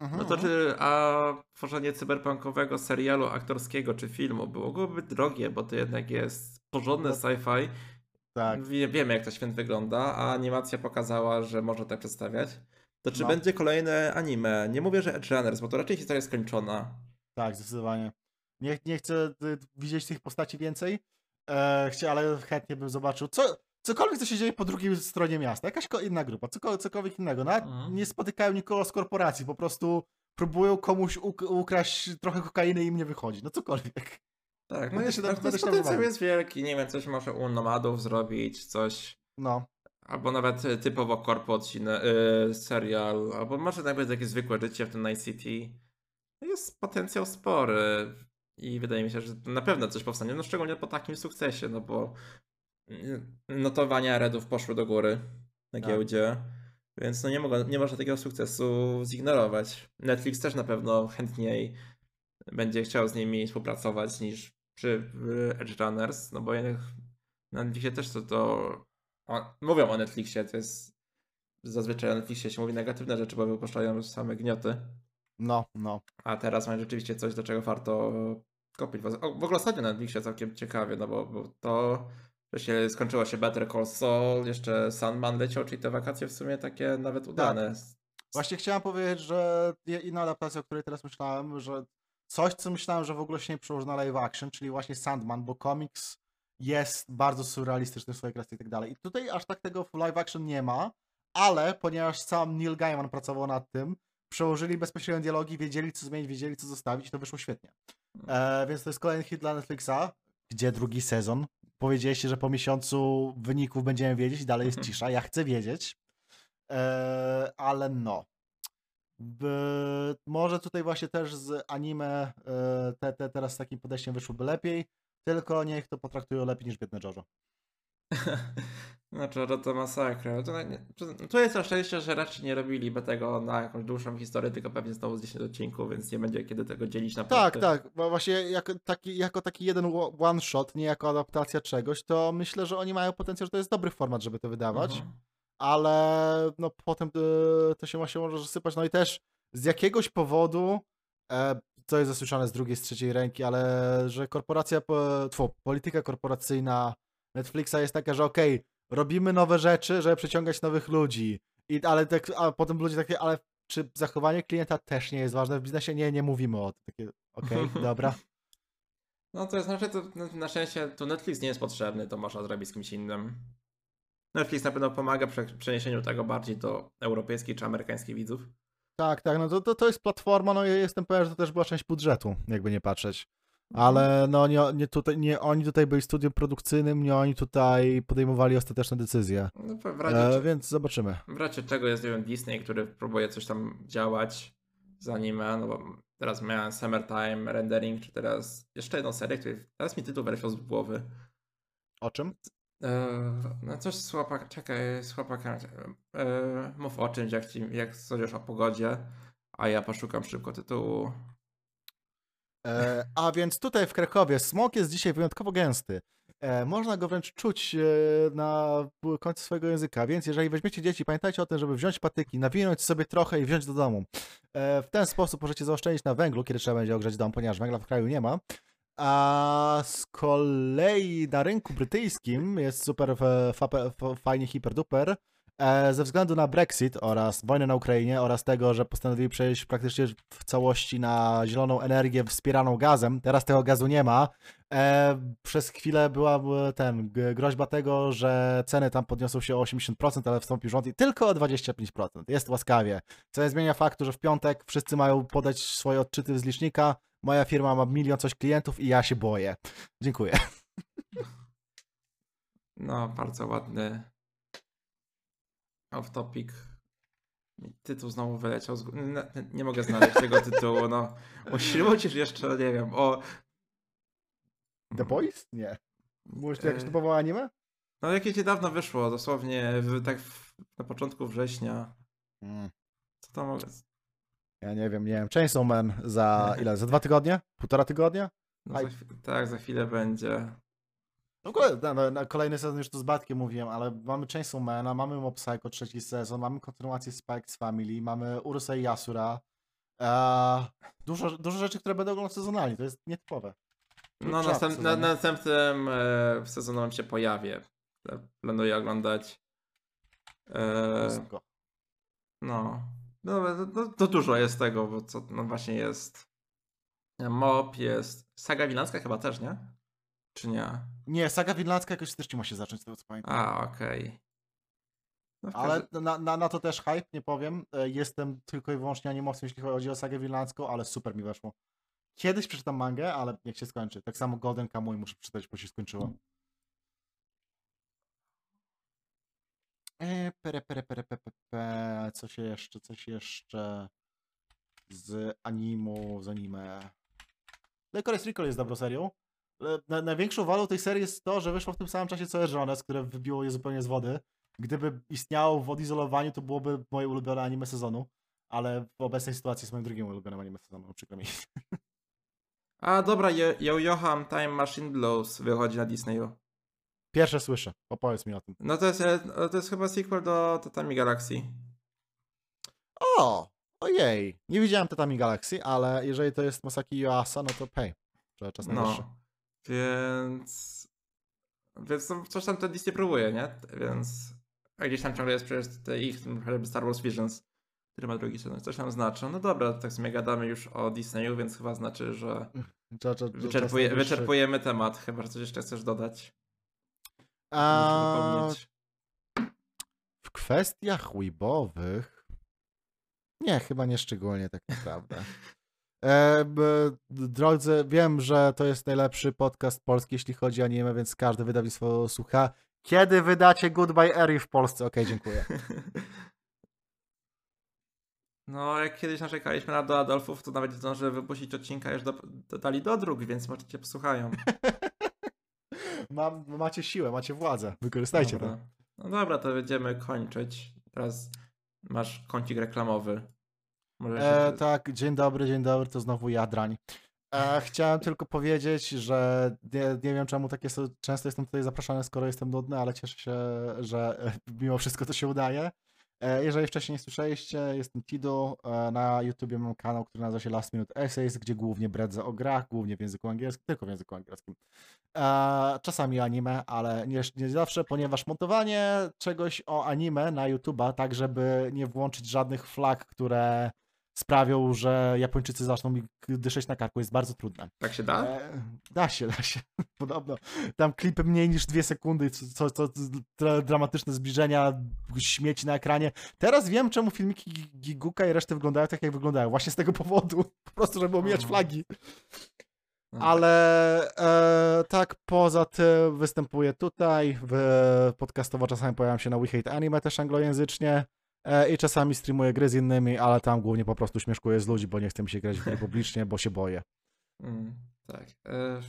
no to Mhm. czy a tworzenie cyberpunkowego serialu aktorskiego czy filmu byłoby drogie, bo to jednak jest porządne No, sci-fi. Tak. Wie, wiemy jak to święt wygląda, a animacja pokazała, że można tak przedstawiać. To czy No. będzie kolejne anime? Nie mówię, że Edge Runners, bo to raczej historia jest skończona. Tak, zdecydowanie. Nie, nie chcę y, widzieć tych postaci więcej, e, ale chętnie bym zobaczył co, cokolwiek, co się dzieje po drugiej stronie miasta. Jakaś inna grupa, cokolwiek, cokolwiek innego. Nawet Mhm. nie spotykają nikogo z korporacji, po prostu próbują komuś uk- ukraść trochę kokainy i im nie wychodzi. No cokolwiek. Tak, no się tak, tam- tam potencjał jest wielki, nie wiem, coś może u nomadów zrobić, coś, No, albo nawet y, typowo korpo odcinek, y, serial, albo może nawet takie zwykłe życie w tym Night City. Jest potencjał spory i wydaje mi się, że na pewno coś powstanie, no szczególnie po takim sukcesie, no bo y, notowania Redów poszły do góry na Tak. giełdzie, więc no nie, mogę, nie można takiego sukcesu zignorować. Netflix też na pewno chętniej będzie chciał z nimi współpracować niż przy Edge Runners, no bo jednak na Netflixie też to, to o, mówią o Netflixie, to jest zazwyczaj o Netflixie się mówi negatywne rzeczy, bo wypuszczają same gnioty, no, no. a teraz mają rzeczywiście coś, do czego warto kopić. W ogóle ostatnio na Netflixie całkiem ciekawie, no bo, bo to się skończyło się Better Call Saul, jeszcze Sandman leciał, czyli te wakacje w sumie takie nawet udane. Właśnie chciałem powiedzieć, że inna adaptacja, o której teraz myślałem, że coś, co myślałem, że w ogóle się nie przełoży na live action, czyli właśnie Sandman, bo komiks jest bardzo surrealistyczny w swojej kreacji i tak dalej. I tutaj aż tak tego w live action nie ma, ale ponieważ sam Neil Gaiman pracował nad tym, przełożyli bezpośrednio dialogi, wiedzieli co zmienić, wiedzieli co zostawić i to wyszło świetnie. E, więc to jest kolejny hit dla Netflixa, gdzie drugi sezon. Powiedzieliście, że po miesiącu wyników będziemy wiedzieć, dalej jest cisza, ja chcę wiedzieć. E, ale no. Może tutaj właśnie też z anime e, te, te teraz z takim podejściem wyszłoby lepiej, tylko niech to potraktują lepiej niż biedne Jojo. Znaczy, to masakra. To, nie- to- jest na szczęście, że raczej nie robiliby tego na jakąś dłuższą historię, tylko pewnie znowu z 10 odcinków, więc nie będzie kiedy tego dzielić na Tak, party. tak, bo właśnie jako taki, jako taki jeden one shot, nie jako adaptacja czegoś, to myślę, że oni mają potencjał, że to jest dobry format, żeby to wydawać. Mhm. Ale no potem e, to się właśnie może rozsypać. No i też z jakiegoś powodu, e, co jest zasłyszane z drugiej, z trzeciej ręki, ale że korporacja, po- tfu, polityka korporacyjna Netflixa jest taka, że okej, robimy nowe rzeczy, żeby przyciągać nowych ludzi, I, ale tak, a potem ludzie takie, ale czy zachowanie klienta też nie jest ważne w biznesie? Nie, nie mówimy o tym. Takie, okej, dobra. No to jest znaczy, to na- szczęście tu Netflix nie jest potrzebny, to można zrobić z kimś innym. Netflix na pewno pomaga przy przeniesieniu tego bardziej do europejskich czy amerykańskich widzów. Tak, tak, no to, to, to jest platforma, no ja jestem pewien, że to też była część budżetu, jakby nie patrzeć. Ale no nie, nie, tutaj, nie oni tutaj byli studium produkcyjnym, nie oni tutaj podejmowali ostateczne decyzje. No, w, razie, E, więc zobaczymy. w razie czego jest, nie wiem, Disney, który próbuje coś tam działać z anime, no bo teraz miałem Summertime, Rendering, czy teraz jeszcze jedną serię, której teraz mi tytuł wyleciał z głowy. O czym? E, no coś z chłopaka, czekaj, z e, mów o czymś, jak, ci, jak już o pogodzie, a ja poszukam szybko tytułu. E, a więc tutaj w Krakowie smog jest dzisiaj wyjątkowo gęsty. Można go wręcz czuć na końcu swojego języka, więc jeżeli weźmiecie dzieci, pamiętajcie o tym, żeby wziąć patyki, nawinąć sobie trochę i wziąć do domu. W ten sposób możecie zaoszczędzić na węglu, kiedy trzeba będzie ogrzać dom, ponieważ węgla w kraju nie ma. A z kolei na rynku brytyjskim jest super fajnie hiperduper. E, ze względu na Brexit oraz wojnę na Ukrainie oraz tego, że postanowili przejść praktycznie w całości na zieloną energię wspieraną gazem, teraz tego gazu nie ma. E, przez chwilę była e, ten, groźba tego, że ceny tam podniosą się o 80%, ale wstąpił rząd i tylko o 25%. Jest łaskawie. Co nie zmienia faktu, że w piątek wszyscy mają podać swoje odczyty z licznika. Moja firma ma milion coś klientów i ja się boję. Dziękuję. No, bardzo ładny off topic. Tytuł znowu wyleciał z nie, mogę znaleźć tego tytułu, no. Musisz jeszcze, nie wiem, o... The Boys? Nie. Mówisz to jakieś E, typowo anime? No jakieś niedawno wyszło, dosłownie w, tak w, na początku września. Mm. Co to mogę... Ja nie wiem, nie wiem. Chainsaw Man za ile? Za dwa tygodnie? Półtora tygodnia? No, za, tak, za chwilę będzie. No, kole- na, na, na kolejny sezon już tu z Batkiem mówiłem, ale mamy Chainsaw Mana, mamy Mob Psycho trzeci sezon, mamy kontynuację Spike's Family, mamy Urusei Yasura. Eee, dużo, dużo rzeczy, które będą oglądać sezonalnie, to jest nietypowe. No Żart następ, na, następnym e, się pojawię. Planuję oglądać. E, no. No, no, to dużo jest tego, bo co no właśnie jest. Mob jest. Saga Wilanska chyba też, nie? Czy nie? Nie, saga winlandzka jakoś ma się zacząć, z tego co pamiętam. A, okej. No, w Ale na, na, na to też hype, nie powiem. E, Jestem tylko i wyłącznie animowcem, jeśli chodzi o sagę winlandzką, ale super mi weszło. Kiedyś przeczytam mangę, ale niech się skończy. Tak samo Golden Kamuy muszę przeczytać, bo się skończyło. E, pere, pere, pere, pe, pe, pe. Coś jeszcze, coś jeszcze z animu, z anime. Licorice Recall jest dobrą serią. E, Na, największą walą tej serii jest to, że wyszło w tym samym czasie co Erżones, które wybiło je zupełnie z wody. Gdyby istniało w odizolowaniu, to byłoby moje ulubione anime sezonu. Ale w obecnej sytuacji jest moim drugim ulubionym anime sezonu, przykro mi. A dobra, Yo- Yo Yoham Time Machine Blows wychodzi na Disneyu. Pierwsze słyszę, opowiedz mi o tym. No to jest, e, to jest chyba sequel do Tatami Galaxy. O! Ojej! Nie widziałem Tatami Galaxy, ale jeżeli to jest Masaki Yuasa, no to pay. Że czas. No. Więc. Więc coś tam to Disney próbuje, nie? Więc. A gdzieś tam ciągle jest przecież ich chociażby Star Wars Visions, który ma drugi sezon. Coś tam znaczy. No dobra, tak sobie gadamy już o Disneyu, więc chyba znaczy, że wyczerpuje, wyczerpujemy temat. Chyba, że coś jeszcze chcesz dodać. A, w kwestiach weebowych nie, chyba nie szczególnie tak naprawdę. E, drodzy, wiem, że to jest najlepszy podcast polski, jeśli chodzi o anime, więc każde wydawnictwo słucha. Kiedy wydacie Goodbye Eri w Polsce? Okej, dziękuję. No, jak kiedyś narzekaliśmy na do Adolfów, to nawet zdąży wypuścić odcinka, już do, dodali do dróg, więc może cię posłuchają. Mam, macie siłę, macie władzę. Wykorzystajcie to. Dobra. No dobra, to będziemy kończyć. Teraz masz kącik reklamowy. E, jeszcze... tak, dzień dobry, dzień dobry, to znowu ja, Drań. E, chciałem tylko powiedzieć, że nie, nie wiem czemu takie so, często jestem tutaj zapraszany, skoro jestem nudny, ale cieszę się, że mimo wszystko to się udaje. E, jeżeli wcześniej nie słyszeliście, jestem Tidu. E, na YouTubie mam kanał, który nazywa się Last Minute Essays, gdzie głównie bredzę o grach, głównie w języku angielskim, tylko w języku angielskim. E, czasami anime, ale nie, nie zawsze, ponieważ montowanie czegoś o anime na YouTuba, tak żeby nie włączyć żadnych flag, które sprawią, że Japończycy zaczną mi dyszeć na karku. Jest bardzo trudne. Tak się da? E, da się, da się. Podobno. Tam klipy mniej niż dwie sekundy, co, co, co dra- dramatyczne zbliżenia, śmieci na ekranie. Teraz wiem, czemu filmiki Gi- Giguka i reszty wyglądają tak, jak wyglądają. Właśnie z tego powodu. Po prostu, żeby omijać Mhm. flagi. No, Ale e, tak, poza tym występuję tutaj, w podcastowo czasami pojawiam się na We Hate Anime też anglojęzycznie i czasami streamuję gry z innymi, ale tam głównie po prostu śmieszkuję z ludzi, bo nie chcę mi się grać w gry publicznie, bo się boję. Mm, tak. E,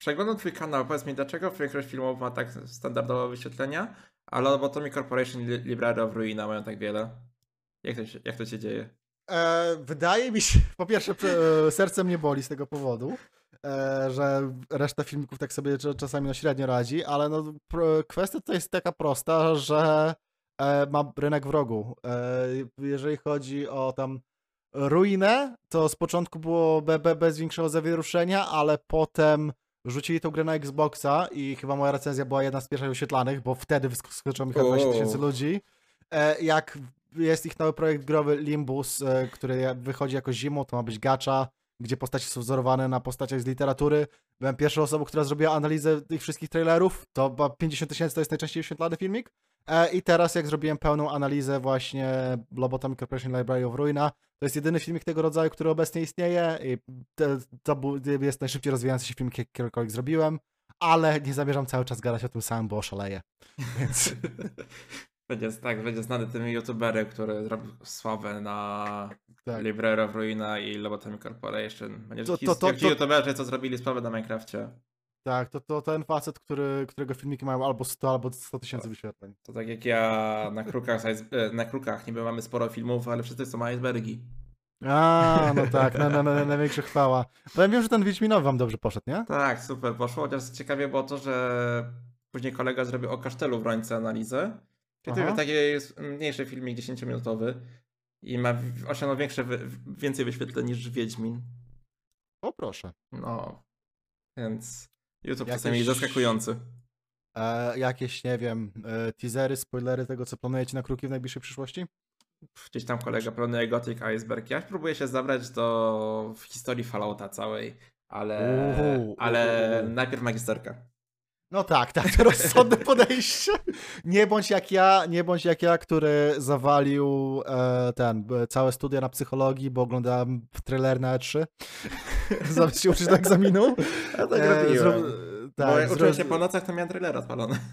Przeglądam twój kanał, powiedz mi, dlaczego większość filmów ma tak standardowe wyświetlenia, a Lobotomy Corporation i Li- Library of Ruina mają tak wiele? Jak to się, jak to się dzieje? E, wydaje mi się, po pierwsze, e, serce mnie boli z tego powodu, e, że reszta filmików tak sobie cza- czasami no średnio radzi, ale no, kwestia to jest taka prosta, że e, ma rynek w rogu. E, jeżeli chodzi o tam ruinę, to z początku było be, be, bez większego zawieruszenia, ale potem rzucili tą grę na Xboxa i chyba moja recenzja była jedna z pierwszych wyświetlanych, bo wtedy wyskoczyło mi chyba 20 tysięcy ludzi. E, jak jest ich nowy projekt growy Limbus, e, który wychodzi jako zimą, to ma być gacza, gdzie postacie są wzorowane na postaciach z literatury. Byłem pierwszą osobą, która zrobiła analizę tych wszystkich trailerów. To chyba 50 tysięcy to jest najczęściej wyświetlany filmik. E, I teraz jak zrobiłem pełną analizę właśnie Lobotomy Corporation Library of Ruina, to jest jedyny filmik tego rodzaju, który obecnie istnieje i to jest najszybciej rozwijający się filmik, jaki kiedykolwiek zrobiłem, ale nie zamierzam cały czas gadać o tym samym, bo oszaleję. Więc Będzie, tak, będzie znany tym youtuberem, który zrobił sławę na tak. Library of Ruina i Lobotomy Corporation. Będzie To- to, to- to- ci youtuberzy, co zrobili sławę na Minecrafcie. Tak, to, to ten facet, który, którego filmiki mają albo 100, albo 100 tysięcy wyświetleń. To tak jak ja na krukach, e, na krukach niby mamy sporo filmów, ale wszyscy są icebergi. A, no tak, na, na, na, największa chwała. Bo ja wiem, że ten Wiedźminowy wam dobrze poszedł, nie? Tak, super poszło, chociaż ciekawie było to, że później kolega zrobił o kasztelu w Rońce analizę. Czyli to taki mniejszy filmik, 10-minutowy i ma osiągnął większe, więcej wyświetleń niż Wiedźmin. O proszę. No, więc YouTube Jakieś- czasami zaskakujący. E, jakieś, nie wiem, e, teasery, spoilery tego, co planujecie na kruki w najbliższej przyszłości? Gdzieś tam kolega planuje Gothic Iceberg. Ja próbuję się zabrać do historii Fallouta całej, ale, Uhu, ale uhu. najpierw magisterka. No tak, tak, to rozsądne podejście. Nie bądź jak ja, nie bądź jak ja, który zawalił e, ten, całe studia na psychologii, bo oglądałem trailer na E3. Zamiast się uczyć do egzaminu. Ja tak E, robiłem. zrób- Bo tak, jak uczyłem zrób- się po nocach, to miałem trailera odpalony.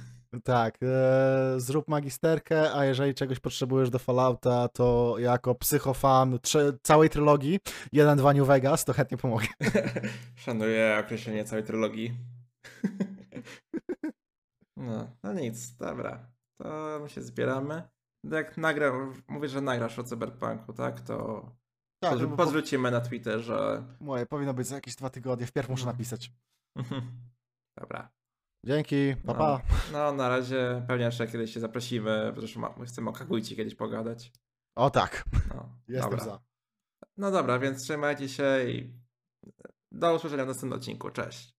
Tak, e, zrób magisterkę, a jeżeli czegoś potrzebujesz do Fallouta, to jako psychofan całej trylogii 1-2 New Vegas, to chętnie pomogę. Szanuję określenie całej trylogii. No, no nic, dobra. To my się zbieramy. Jak nagra, mówisz, że nagrasz o cyberpunku, tak? To Tak, podrzu- podrzucimy na Twitterze. moje powinno być za jakieś dwa tygodnie, wpierw muszę No. napisać. Dobra. Dzięki, pa No. pa. No, na razie pewnie jeszcze kiedyś się zaprosimy, zresztą ma- chcemy o Kagujci kiedyś pogadać. O tak, No, jestem dobra. za. No dobra, więc trzymajcie się i do usłyszenia w następnym odcinku. Cześć.